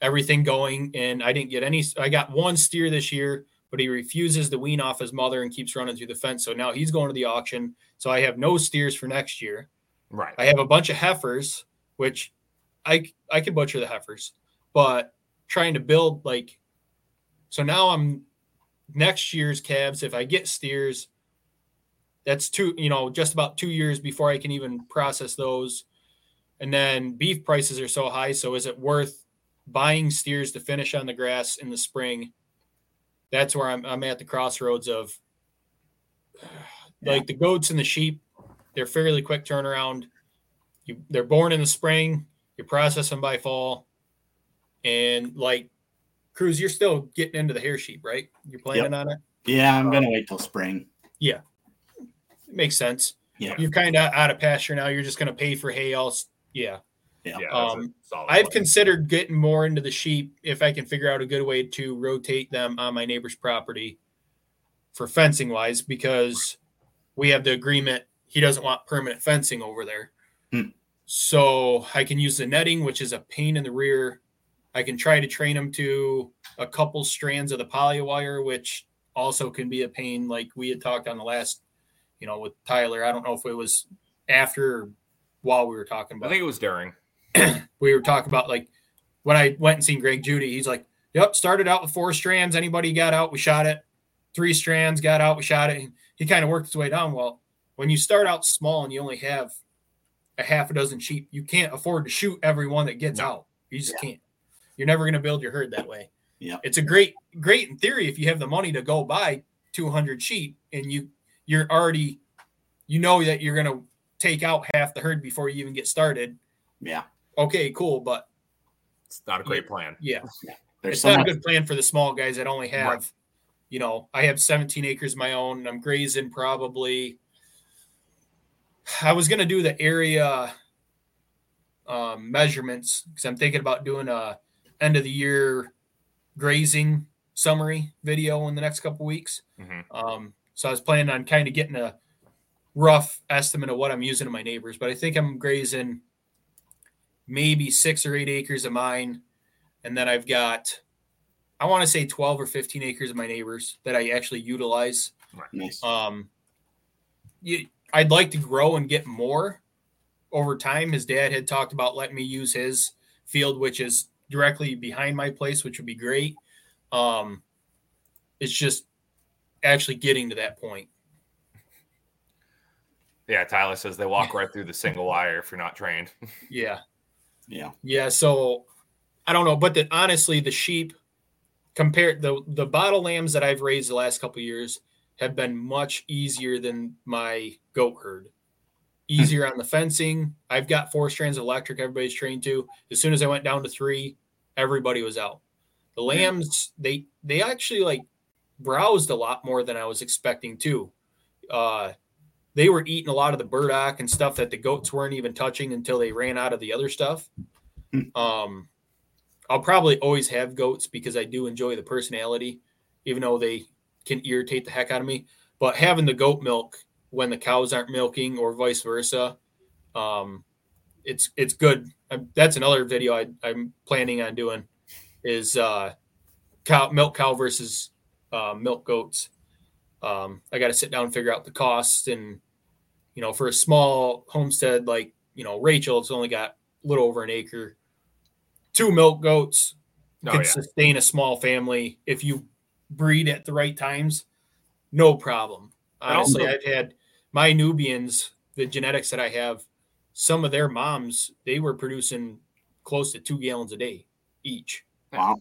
everything going. And I didn't get any. I got one steer this year, but he refuses to wean off his mother and keeps running through the fence. So now he's going to the auction. So I have no steers for next year. right. I have a bunch of heifers, which I I could butcher the heifers, but trying to build like. So now I'm next year's calves. If I get steers, that's two. You know, just about two years before I can even process those. And then beef prices are so high. So is it worth buying steers to finish on the grass in the spring? That's where I'm. I'm at the crossroads of like the goats and the sheep. They're fairly quick turnaround. You, they're born in the spring. You process them by fall, and like Cruz, you're still getting into the hair sheep, right? You're planning on it. Yeah, I'm gonna wait till spring. Yeah, it makes sense. Yeah. You're kind of out of pasture now. You're just going to pay for hay. all. yeah. Yeah, that's a Um, I've play. considered getting more into the sheep if I can figure out a good way to rotate them on my neighbor's property for fencing wise, because we have the agreement he doesn't want permanent fencing over there. Hmm. So I can use the netting, which is a pain in the rear. I can try to train them to a couple strands of the poly wire, which also can be a pain. Like we had talked on the last, you know, with Tyler. I don't know if it was after or while we were talking about. I think it was during. we were talking about like when I went and seen Greg Judy. He's like, "Yep, started out with four strands. Anybody got out, we shot it. Three strands got out, we shot it." And he kind of worked his way down. Well, when you start out small and you only have a half a dozen sheep, you can't afford to shoot every one that gets No. out. You just can't. You're never going to build your herd that way. Yeah. It's a great, great in theory if you have the money to go buy 200 sheep and you you're already, you know that you're going to take out half the herd before you even get started. Yeah. Okay, cool, but It's not a great plan. yeah, There's it's so not much. a good plan for the small guys that only have, Right. you know, I have 17 acres of my own. And I'm grazing probably. I was gonna do the area um, measurements because I'm thinking about doing a end of the year grazing summary video in the next couple weeks. Mhm. Um, so I was planning on kind of getting a rough estimate of what I'm using in my neighbors, but I think I'm grazing maybe six or eight acres of mine, and then I've got I want to say 12 or 15 acres of my neighbors that I actually utilize. Nice. Um, you, I'd like to grow and get more over time. His dad had talked about letting me use his field, which is directly behind my place, which would be great. Um, it's just actually getting to that point. Yeah, Tyler says they walk right through the single wire if you're not trained. Yeah. Yeah. Yeah, so I don't know, but the, honestly, the sheep compared the the bottle lambs that I've raised the last couple of years have been much easier than my goat herd. Easier on the fencing. I've got four strands of electric. Everybody's trained to. As soon as I went down to three, everybody was out. The lambs they they actually like browsed a lot more than I was expecting too. Uh, they were eating a lot of the burdock and stuff that the goats weren't even touching until they ran out of the other stuff. Um, I'll probably always have goats because I do enjoy the personality, even though they can irritate the heck out of me. But having the goat milk when the cows aren't milking or vice versa, um, it's it's good. i that's another video I, I'm planning on doing is uh, cow milk cow versus uh, milk goats. Um, I got to sit down and figure out the costs and you know for a small homestead like you know Rachel, it's only got a little over an acre. Two milk goats Oh, can yeah. sustain a small family if you breed at the right times. No problem. Honestly, I've had my Nubians, the genetics that I have, some of their moms, they were producing close to two gallons a day each. Wow.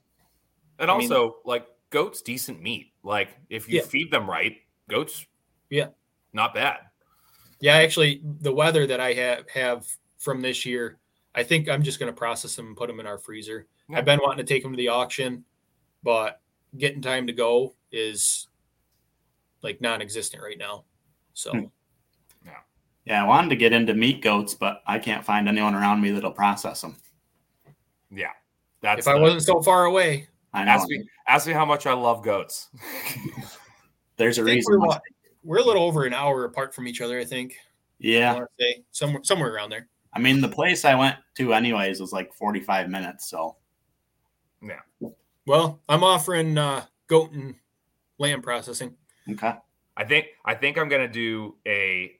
And I mean- also, like goats, decent meat. Like if you Yeah. feed them right, goats, Yeah. not bad. Yeah, actually, the weather that I have have from this year, I think I'm just going to process them and put them in our freezer. Yeah. I've been wanting to take them to the auction, but getting time to go is like non-existent right now. So Hmm. Yeah, I wanted to get into meat goats, but I can't find anyone around me that'll process them. Yeah, that's. if I wasn't so far away, I know. ask me, ask me how much I love goats. There's a reason. we're, why- what, we're a little over an hour apart from each other. I think. Yeah. want say somewhere somewhere around there. I mean, the place I went to, anyways, was like 45 minutes. So, yeah. Well, I'm offering uh, goat and lamb processing. okay. I think I think I'm gonna do a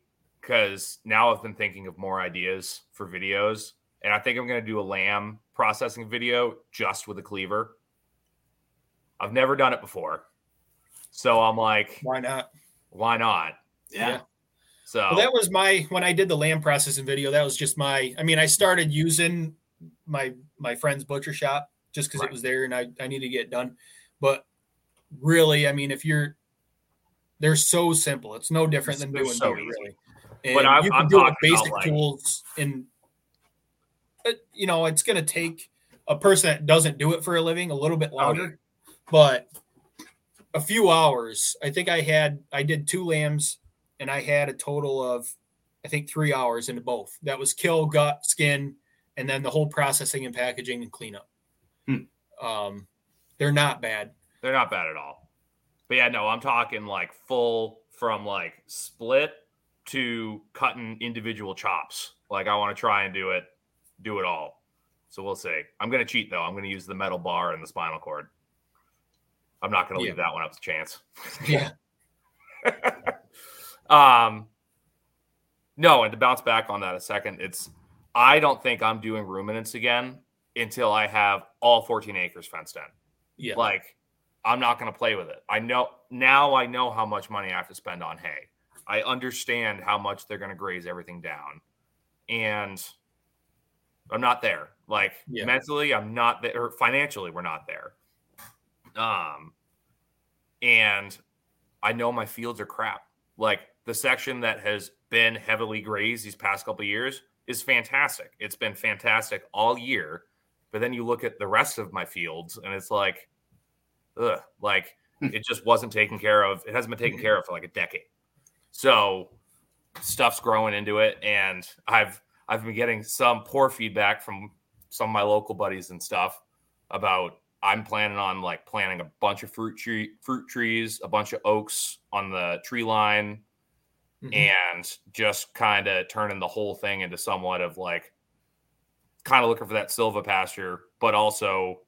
because now I've been thinking of more ideas for videos, and I think I'm gonna do a lamb processing video just with a cleaver. I've never done it before, so I'm like, Why not? why not? Yeah. Yeah. So Well, that was my when I did the lamb processing video. That was just my. I mean, I started using my my friend's butcher shop just because Right. it was there and I I needed to get it done. But really, I mean, if you're they're so simple. It's no different than doing so beer, easy. really. And But I'm- you can I'm do it with basic like- tools and you know, it's going to take a person that doesn't do it for a living a little bit longer, but a few hours. I think I had I did two lambs and I had a total of I think three hours into both. That was kill, gut, skin, and then the whole processing and packaging and cleanup. Hmm. Um, they're not bad. they're not bad at all. But yeah, no, I'm talking like full from like split to cutting individual chops. Like I want to try and do it, do it all. So we'll see. I'm gonna cheat though. I'm gonna use the metal bar and the spinal cord. I'm not gonna Yeah. leave that one up to chance. Yeah. um No, and to bounce back on that a second, it's I don't think I'm doing ruminants again until I have all 14 acres fenced in. Yeah. Like, I'm not going to play with it. I know now I know how much money I have to spend on hay. I understand how much they're going to graze everything down. And I'm not there. Like Yeah. mentally, I'm not there. Or financially, we're not there. Um, and I know my fields are crap. Like the section that has been heavily grazed these past couple of years is fantastic. It's been fantastic all year. But then you look at the rest of my fields, and it's like, ugh, like it just wasn't taken care of. It hasn't been taken care of for like a decade. So stuff's growing into it, and I've I've been getting some poor feedback from some of my local buddies and stuff about I'm planning on like planting a bunch of fruit tree fruit trees, a bunch of oaks on the tree line, Mhm. and just kind of turning the whole thing into somewhat of like kind of looking for that silvopasture, but also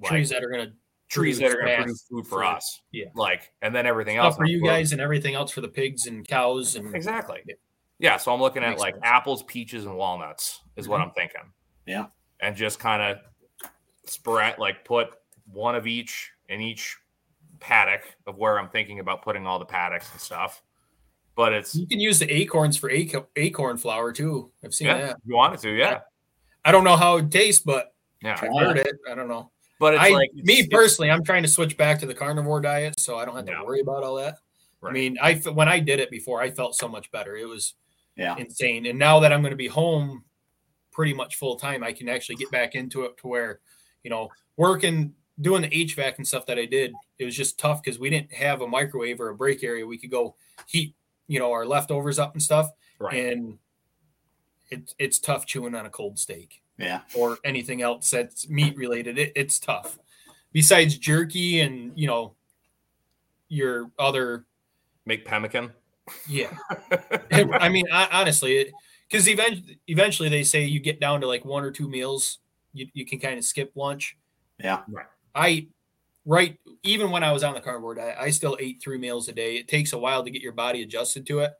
like trees that are gonna trees that are going to produce food for us. yeah. Like, and then everything stuff else for you guys and everything else for the pigs and cows and Exactly. Yeah. Yeah. So I'm looking at like sense. apples, peaches, and walnuts is what mm-hmm. I'm thinking. Yeah. And just kind of spread, like put one of each in each paddock of where I'm thinking about putting all the paddocks and stuff. But it's, you can use the acorns for aco- acorn flour too. I've seen yeah, that. if you wanted to, yeah. I don't know how it tastes, but Yeah. I've heard it. I don't know. But it's I, like, me it's- personally, I'm trying to switch back to the carnivore diet, so I don't have to worry about all that. I mean, I when I did it before, I felt so much better. It was Yeah. insane. And now that I'm going to be home pretty much full time, I can actually get back into it to where, you know, working, doing the HVAC and stuff that I did, it was just tough because we didn't have a microwave or a break area. We could go heat, you know, our leftovers up and stuff. right. And it's it's tough chewing on a cold steak Yeah. or anything else that's meat related. It, it's tough. Besides jerky and you know your other Make pemmican. yeah. I mean, I, honestly, because eventually, eventually they say you get down to like one or two meals, you, you can kind of skip lunch. Yeah. I right even when I was on the cardboard, diet, I still ate three meals a day. It takes a while to get your body adjusted to it,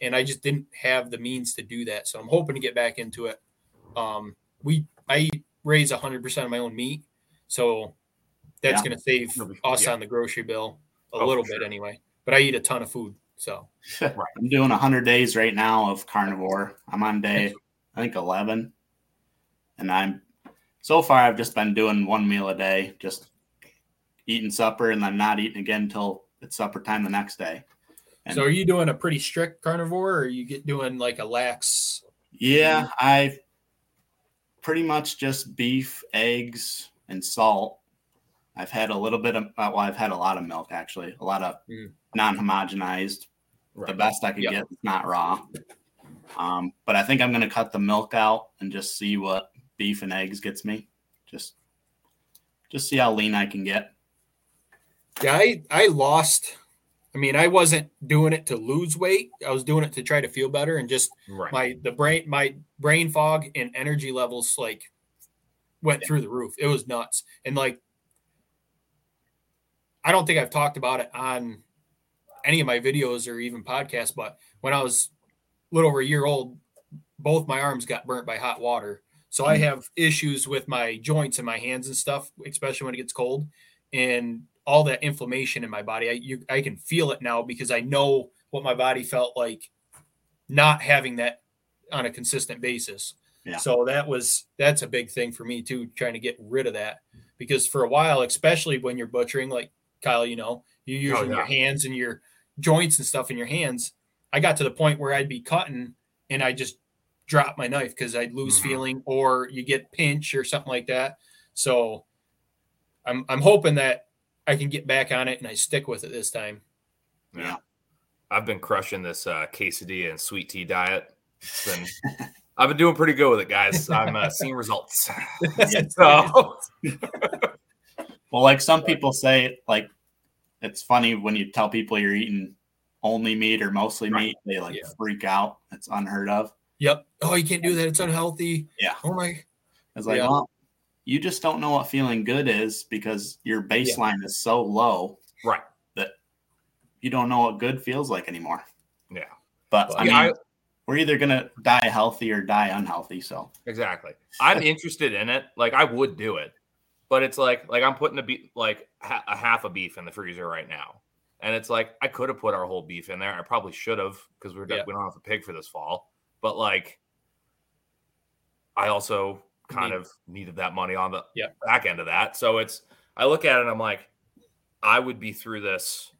and I just didn't have the means to do that. So I'm hoping to get back into it. Um, we I raise 100 percent of my own meat, so that's Yeah. going to save us Yeah. on the grocery bill a Oh, little for bit sure. anyway. But I eat a ton of food, so I'm doing 100 days right now of carnivore. I'm on day, I think 11. And I'm, so far, I've just been doing one meal a day, just eating supper and then not eating again until it's supper time the next day. And- So are you doing a pretty strict carnivore or are you get doing like a lax? Yeah, I pretty much just beef, eggs, and salt. I've had a little bit of, uh, well, I've had a lot of milk actually, a lot of Mm. non homogenized. The best I could Yep. get is not raw. Um, but I think I'm going to cut the milk out and just see what beef and eggs gets me. Just, just see how lean I can get. Yeah, I, I lost. I mean, I wasn't doing it to lose weight. I was doing it to try to feel better and just Right. my the brain my brain fog and energy levels like went through the roof. It was nuts. And like I don't think I've talked about it on any of my videos or even podcasts, but when I was a little over a year old, both my arms got burnt by hot water. So I Mhm. have issues with my joints and my hands and stuff, especially when it gets cold. And all that inflammation in my body, I you I can feel it now because I know what my body felt like not having that on a consistent basis. Yeah. So that was that's a big thing for me too, trying to get rid of that because for a while, especially when you're butchering, like Kyle, you know, you're using yeah. your hands and your joints and stuff in your hands. I got to the point where I'd be cutting and I just drop my knife because I'd lose Mhm. feeling or you get pinch or something like that. So I'm I'm hoping that I can get back on it and I stick with it this time. Yeah. I've been crushing this uh, quesadilla and sweet tea diet. It's been, I've been doing pretty good with it, guys. I'm uh, seeing results. so, Well, like some people say, like it's funny when you tell people you're eating only meat or mostly Right. meat, they like Yeah. freak out. It's unheard of. Yep. Oh, you can't do that. It's unhealthy. Yeah. Oh my. It's like, Yeah. well, you just don't know what feeling good is because your baseline is so low right. That you don't know what good feels like anymore. Yeah. But I Yeah, mean, we're either gonna die healthy or die unhealthy. So Exactly. I'm interested in it. Like I would do it, but it's like like I'm putting a beef like ha- a half a beef in the freezer right now, and it's like I could have put our whole beef in there. I probably should have because we're Yeah. we don't have a pig for this fall. But like, I also kind Need- of needed that money on the Yeah. back end of that. So it's I look at it and I'm like, I would be through this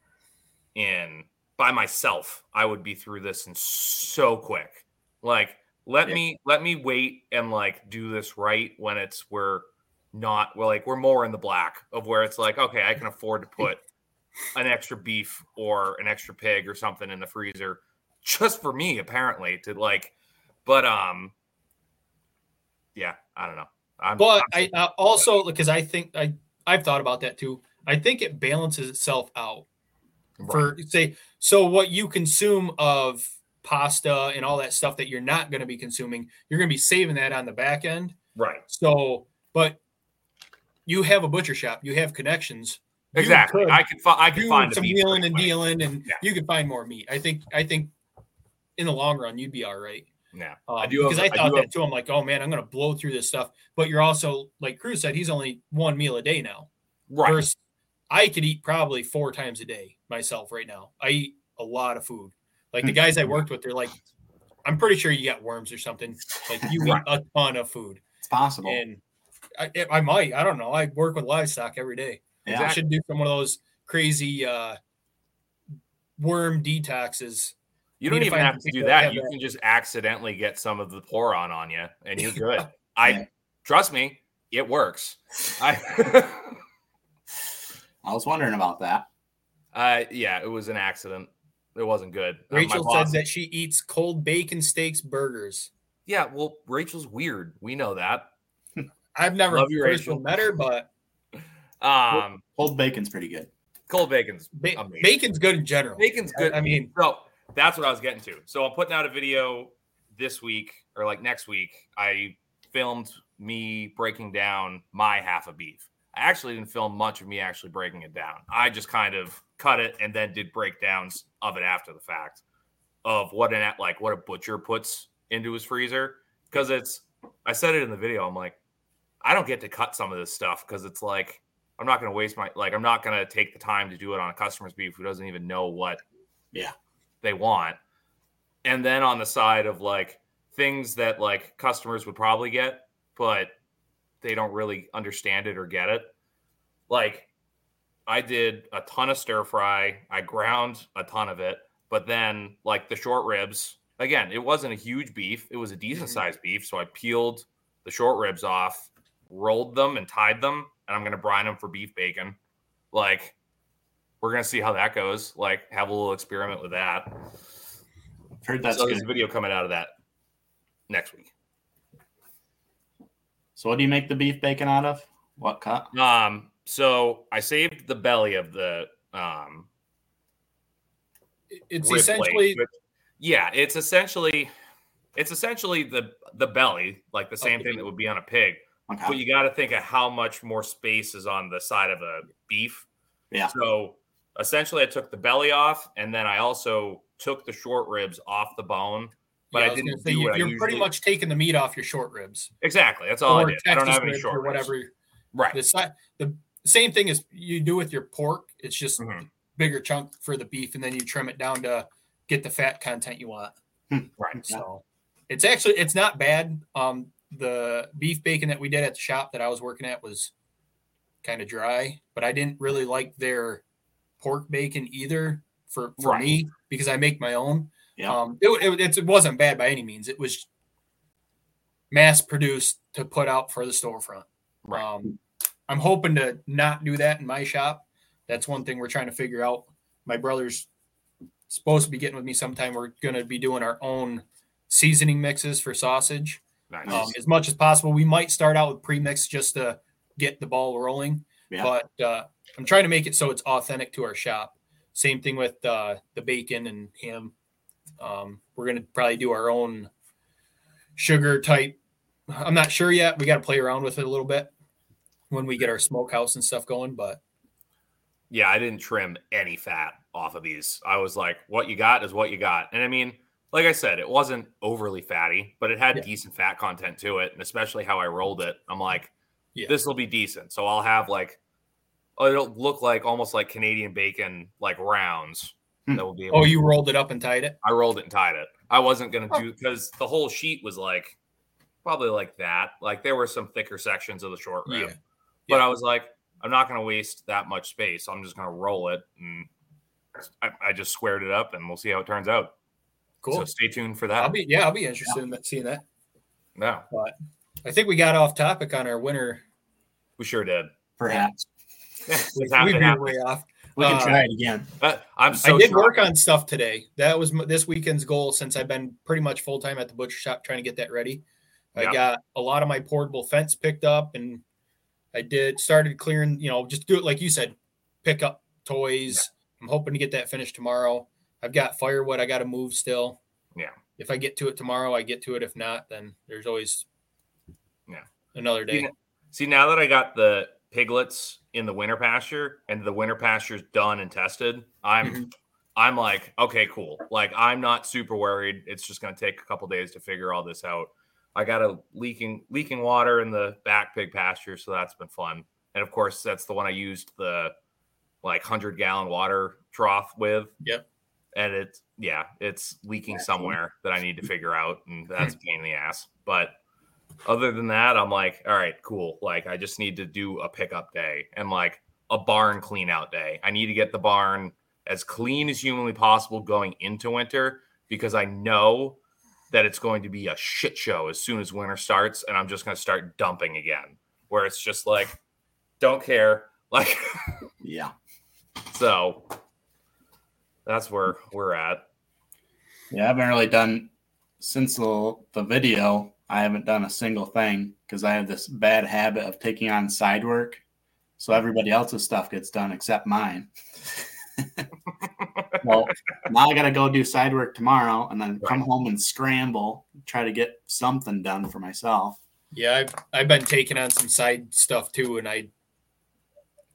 in by myself. I would be through this in so quick. Like let Yeah. me let me wait and like do this right when it's we're not we're like we're more in the black of where it's like okay I can afford to put an extra beef or an extra pig or something in the freezer just for me apparently to like but um yeah I don't know I'm, But I'm- I uh, also because I think I I've thought about that too. I think it balances itself out for say so what you consume of pasta and all that stuff that you're not going to be consuming, you're going to be saving that on the back end. right So, but you have a butcher shop, you have connections. Exactly could I could fi- I could find some wheeling and dealing, and Yeah. you could find more meat. I think I think in the long run you'd be all right. Yeah Um, I do have- because I I thought do that have- too. I'm like, oh man, I'm going to blow through this stuff. But you're also like Cruz said, he's only one meal a day now. right Versus I could eat probably four times a day myself right now. I eat a lot of food. Like the Hmm. guys I worked with, they're like, I'm pretty sure you got worms or something. Like you eat a ton of food, it's possible. and I, I might. I don't know. I work with livestock every day. yeah. I should do some one of those crazy uh, worm detoxes. You don't even have to do that that. You can just accidentally get some of the pour-on on you, and you're good. I trust me, it works. I, I was wondering about that. uh, yeah, it was an accident. It wasn't good. Uh, Rachel boss- said that she eats cold bacon steaks burgers. Yeah, well, Rachel's weird. We know that. I've never Love you, personally Rachel. met her, but Um, Cold bacon's pretty good. cold bacon's ba- bacon's good in general. Bacon's I- good. I mean, So that's what I was getting to. So I'm putting out a video this week or like next week. I filmed me breaking down my half of beef. I actually didn't film much of me actually breaking it down. I just kind of cut it and then did breakdowns of it after the fact of what an like what a butcher puts into his freezer because it's I said it in the video. I'm like I don't get to cut some of this stuff because it's like I'm not going to waste my like I'm not going to take the time to do it on a customer's beef who doesn't even know what Yeah. They want. And then on the side of like things that like customers would probably get, but they don't really understand it or get it. Like I did a ton of stir fry, I ground a ton of it, but then like the short ribs, again, it wasn't a huge beef, it was a mm-hmm. decent sized beef, so I peeled the short ribs off, rolled them and tied them, and I'm going to brine them for beef bacon. Like we're going to see how that goes, like have a little experiment with that. I've heard that's so good. there's a video coming out of that next week. So what do you make the beef bacon out of? What cut? Um, so I saved the belly of the um it's essentially plate, yeah, it's essentially it's essentially the the belly, like the same Okay. thing that would be on a pig. Okay. But you got to think of how much more space is on the side of a beef. Yeah. So essentially, I took the belly off, and then I also took the short ribs off the bone. But yeah, I was didn't say, do you, what I you're pretty much taking the meat off your short ribs. Exactly. That's all I or did. I don't have any short or ribs. whatever. Right. The, the same thing as you do with your pork. It's just Mhm. bigger chunk for the beef, and then you trim it down to get the fat content you want. Right. So it's actually it's not bad. Um, the beef bacon that we did at the shop that I was working at was kind of dry, but I didn't really like their pork bacon either for for Right. me because I make my own. Yeah. Um, it, it, it wasn't bad by any means. It was mass produced to put out for the storefront. Right. Um, I'm hoping to not do that in my shop. That's one thing we're trying to figure out. My brother's supposed to be getting with me sometime. We're going to be doing our own seasoning mixes for sausage. Nice. Um, as much as possible, we might start out with pre-mix just to get the ball rolling. Yeah. But uh, I'm trying to make it so it's authentic to our shop. Same thing with uh, the bacon and ham. Um, we're going to probably do our own sugar type. I'm not sure yet. We got to play around with it a little bit when we get our smokehouse and stuff going. But yeah, I didn't trim any fat off of these. I was like, what you got is what you got. And I mean, like I said, it wasn't overly fatty, but it had Yeah. decent fat content to it, and especially how I rolled it. I'm like, Yeah. this will be decent. So I'll have like, it'll look like almost like Canadian bacon, like rounds. Hmm. That will be. Able Oh, you rolled it up and tied it. I rolled it and tied it. I wasn't gonna Oh. do because the whole sheet was like probably like that. Like there were some thicker sections of the short rib, Yeah. but Yeah. I was like, I'm not gonna waste that much space. I'm just gonna roll it, and I, I just squared it up, and we'll see how it turns out. Cool. So stay tuned for that. I'll that. be yeah, I'll be interested in seeing that. no, but I think we got off topic on our winter. we sure did. Perhaps Yeah, We, it's happened we to veered happen. way off. we can Uh, try it again. But I'm so I did shocked. work on stuff today. That was m- this weekend's goal since I've been pretty much full time at the butcher shop trying to get that ready. I Yeah. got a lot of my portable fence picked up, and I did started clearing. You know, just do it like you said, pick up toys. I'm hoping to get that finished tomorrow. I've got firewood I got to move still. Yeah. If I get to it tomorrow, I get to it. If not, then there's always Yeah. another day. See, now that I got the piglets in the winter pasture and the winter pasture's done and tested, I'm Mhm. I'm like, okay, cool. Like I'm not super worried. It's just gonna take a couple days to figure all this out. I got a leaking leaking water in the back pig pasture, so that's been fun. And of course, that's the one I used the like hundred gallon water trough with. Yep. And it's yeah, it's leaking somewhere that I need to figure out, and that's a pain in the ass. But other than that, I'm like, all right, cool. Like I just need to do a pickup day and like a barn clean out day. I need to get the barn as clean as humanly possible going into winter because I know that it's going to be a shit show as soon as winter starts and I'm just going to start dumping again where it's just like don't care like Yeah. so that's where we're at Yeah, I haven't really done since the, the video. I haven't done a single thing because I have this bad habit of taking on side work. So everybody else's stuff gets done except mine. well, now I got to go do side work tomorrow and then come home and scramble, try to get something done for myself. Yeah, I've I've been taking on some side stuff too, and I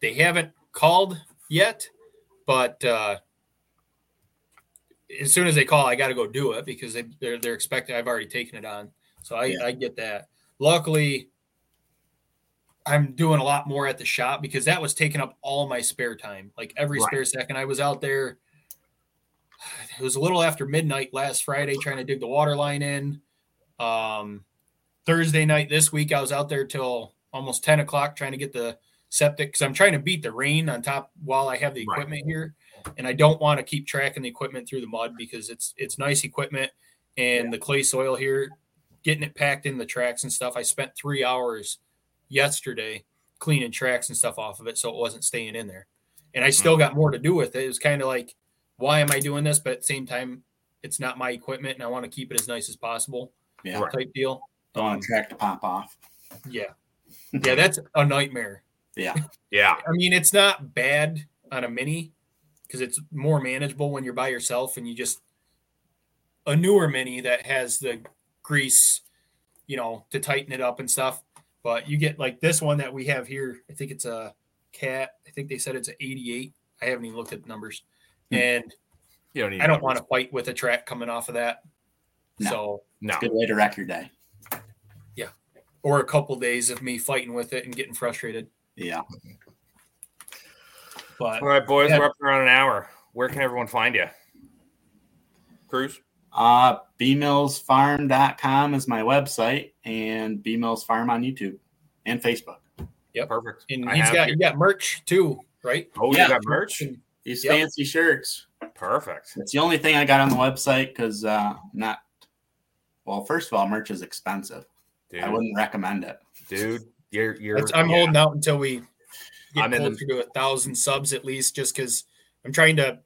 they haven't called yet, but uh as soon as they call, I got to go do it because they, they're they're expecting. I've already taken it on, so I Yeah. I get that. Luckily, I'm doing a lot more at the shop because that was taking up all my spare time. Like every Right. spare second, I was out there. It was a little after midnight last Friday trying to dig the water line in. Um, Thursday night this week, I was out there till almost 10 o'clock trying to get the septic because I'm trying to beat the rain on top while I have the Right. equipment here. And I don't want to keep tracking the equipment through the mud because it's it's nice equipment and the clay soil here, getting it packed in the tracks and stuff. I spent three hours yesterday cleaning tracks and stuff off of it so it wasn't staying in there. And I still mm. got more to do with it. It was kind of like, why am I doing this? But at the same time, it's not my equipment and I want to keep it as nice as possible Yeah. Right. type deal. Don't want a um, track to pop off. Yeah. Yeah, that's a nightmare. Yeah. yeah I mean, it's not bad on a mini because it's more manageable when you're by yourself and you just a newer mini that has the grease, you know, to tighten it up and stuff. But you get like this one that we have here. I think it's a cat. I think they said it's an 88. I haven't even looked at the numbers. Hmm. And you don't I don't want to fight with a track coming off of that. No. So, no Good way to wreck your day. Yeah. Or a couple days of me fighting with it and getting frustrated. Yeah. But all right boys Yeah. we're up around an hour where can everyone find you cruz Uh, bmillsfarm.com is my website and bmills farm on YouTube and Facebook. Yep. Perfect and I he's have got you. you got merch too, right? oh Yeah. you got merch And- These Yep. fancy shirts. perfect It's the only thing I got on the website because uh, not. Well, first of all, merch is expensive. dude I wouldn't recommend it. dude you're you're That's- I'm yeah. holding out until we get I'm in the- closer to a thousand subs at least, just because I'm trying to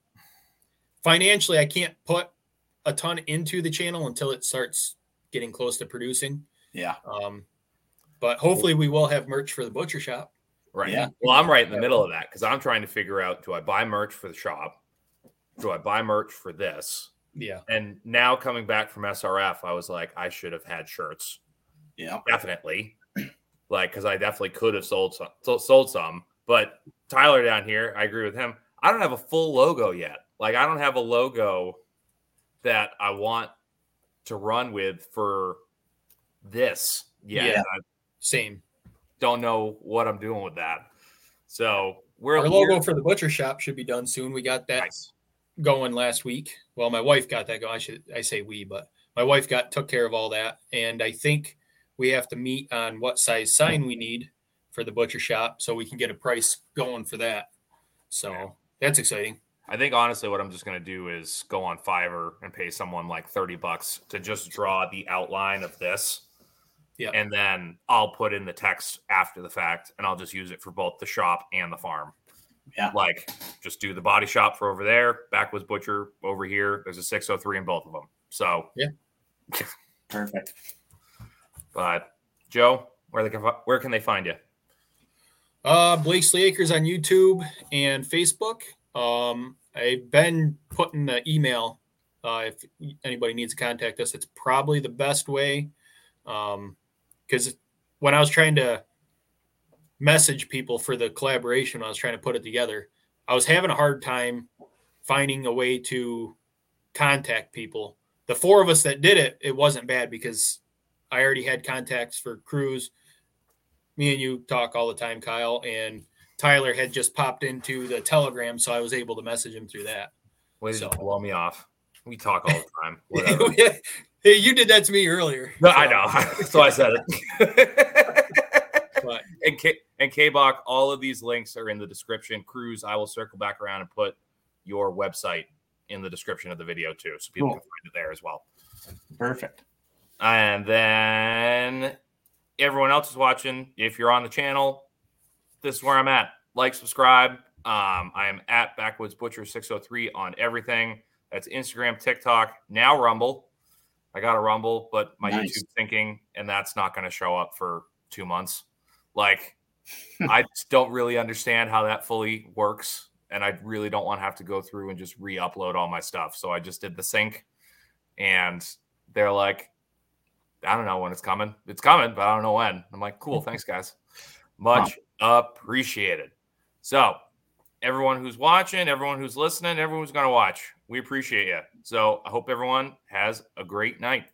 financially. I can't put a ton into the channel until it starts getting close to producing. Yeah. Um, but hopefully, we will have merch for the butcher shop. Right. Yeah. Well, I'm right in the middle of that because I'm trying to figure out do I buy merch for the shop? Do I buy merch for this? Yeah, And now coming back from SRF, I was like, I should have had shirts. Yeah. Definitely. Like, because I definitely could have sold some, sold some. But Tyler down here, I agree with him. I don't have a full logo yet. Like, I don't have a logo that I want to run with for this. Yeah, Yeah. I Same. don't know what I'm doing with that. So we're Our logo for the butcher shop should be done soon. We got that nice. going last week. Well, my wife got that going. I should I say we, but my wife got took care of all that, and I think we have to meet on what size sign we need for the butcher shop so we can get a price going for that. So Yeah. that's exciting. I think honestly, what I'm just gonna do is go on Fiverr and pay someone like 30 bucks to just draw the outline of this. Yeah. And then I'll put in the text after the fact and I'll just use it for both the shop and the farm. Yeah. Like just do the body shop for over there, backwoods butcher over here. There's a 603 in both of them. So, yeah. Perfect. but Joe, where they can where can they find you? Uh, Blakesley Acres on YouTube and Facebook. Um, I've been putting the email. Uh, if anybody needs to contact us, it's probably the best way. Um, because when I was trying to message people for the collaboration, I was trying to put it together, I was having a hard time finding a way to contact people. The four of us that did it, it wasn't bad because I already had contacts for Cruz me and you talk all the time, Kyle, and Tyler had just popped into the Telegram, so I was able to message him through that. Way to So- just blow me off. We talk all the time. Hey, you did that to me earlier. No, so- I know. so I said it. But and K and K-Bach, all of these links are in the description. Cruz, I will circle back around and put your website in the description of the video too, so people Cool. can find it there as well. Perfect. And then everyone else is watching. If you're on the channel, this is where I'm at. Like, subscribe. Um, I am at Backwoods Butcher 603 on everything. That's Instagram, TikTok, now Rumble. I got a Rumble, but my Nice. YouTube thinking, and that's not going to show up for two months. Like, I just don't really understand how that fully works. And I really don't want to have to go through and just re upload all my stuff. So I just did the sync, and they're like, I don't know when it's coming. It's coming, but I don't know when. I'm like, cool, thanks, guys. Much appreciated. So, everyone who's watching, everyone who's listening, everyone who's going to watch, we appreciate you. So, I hope everyone has a great night.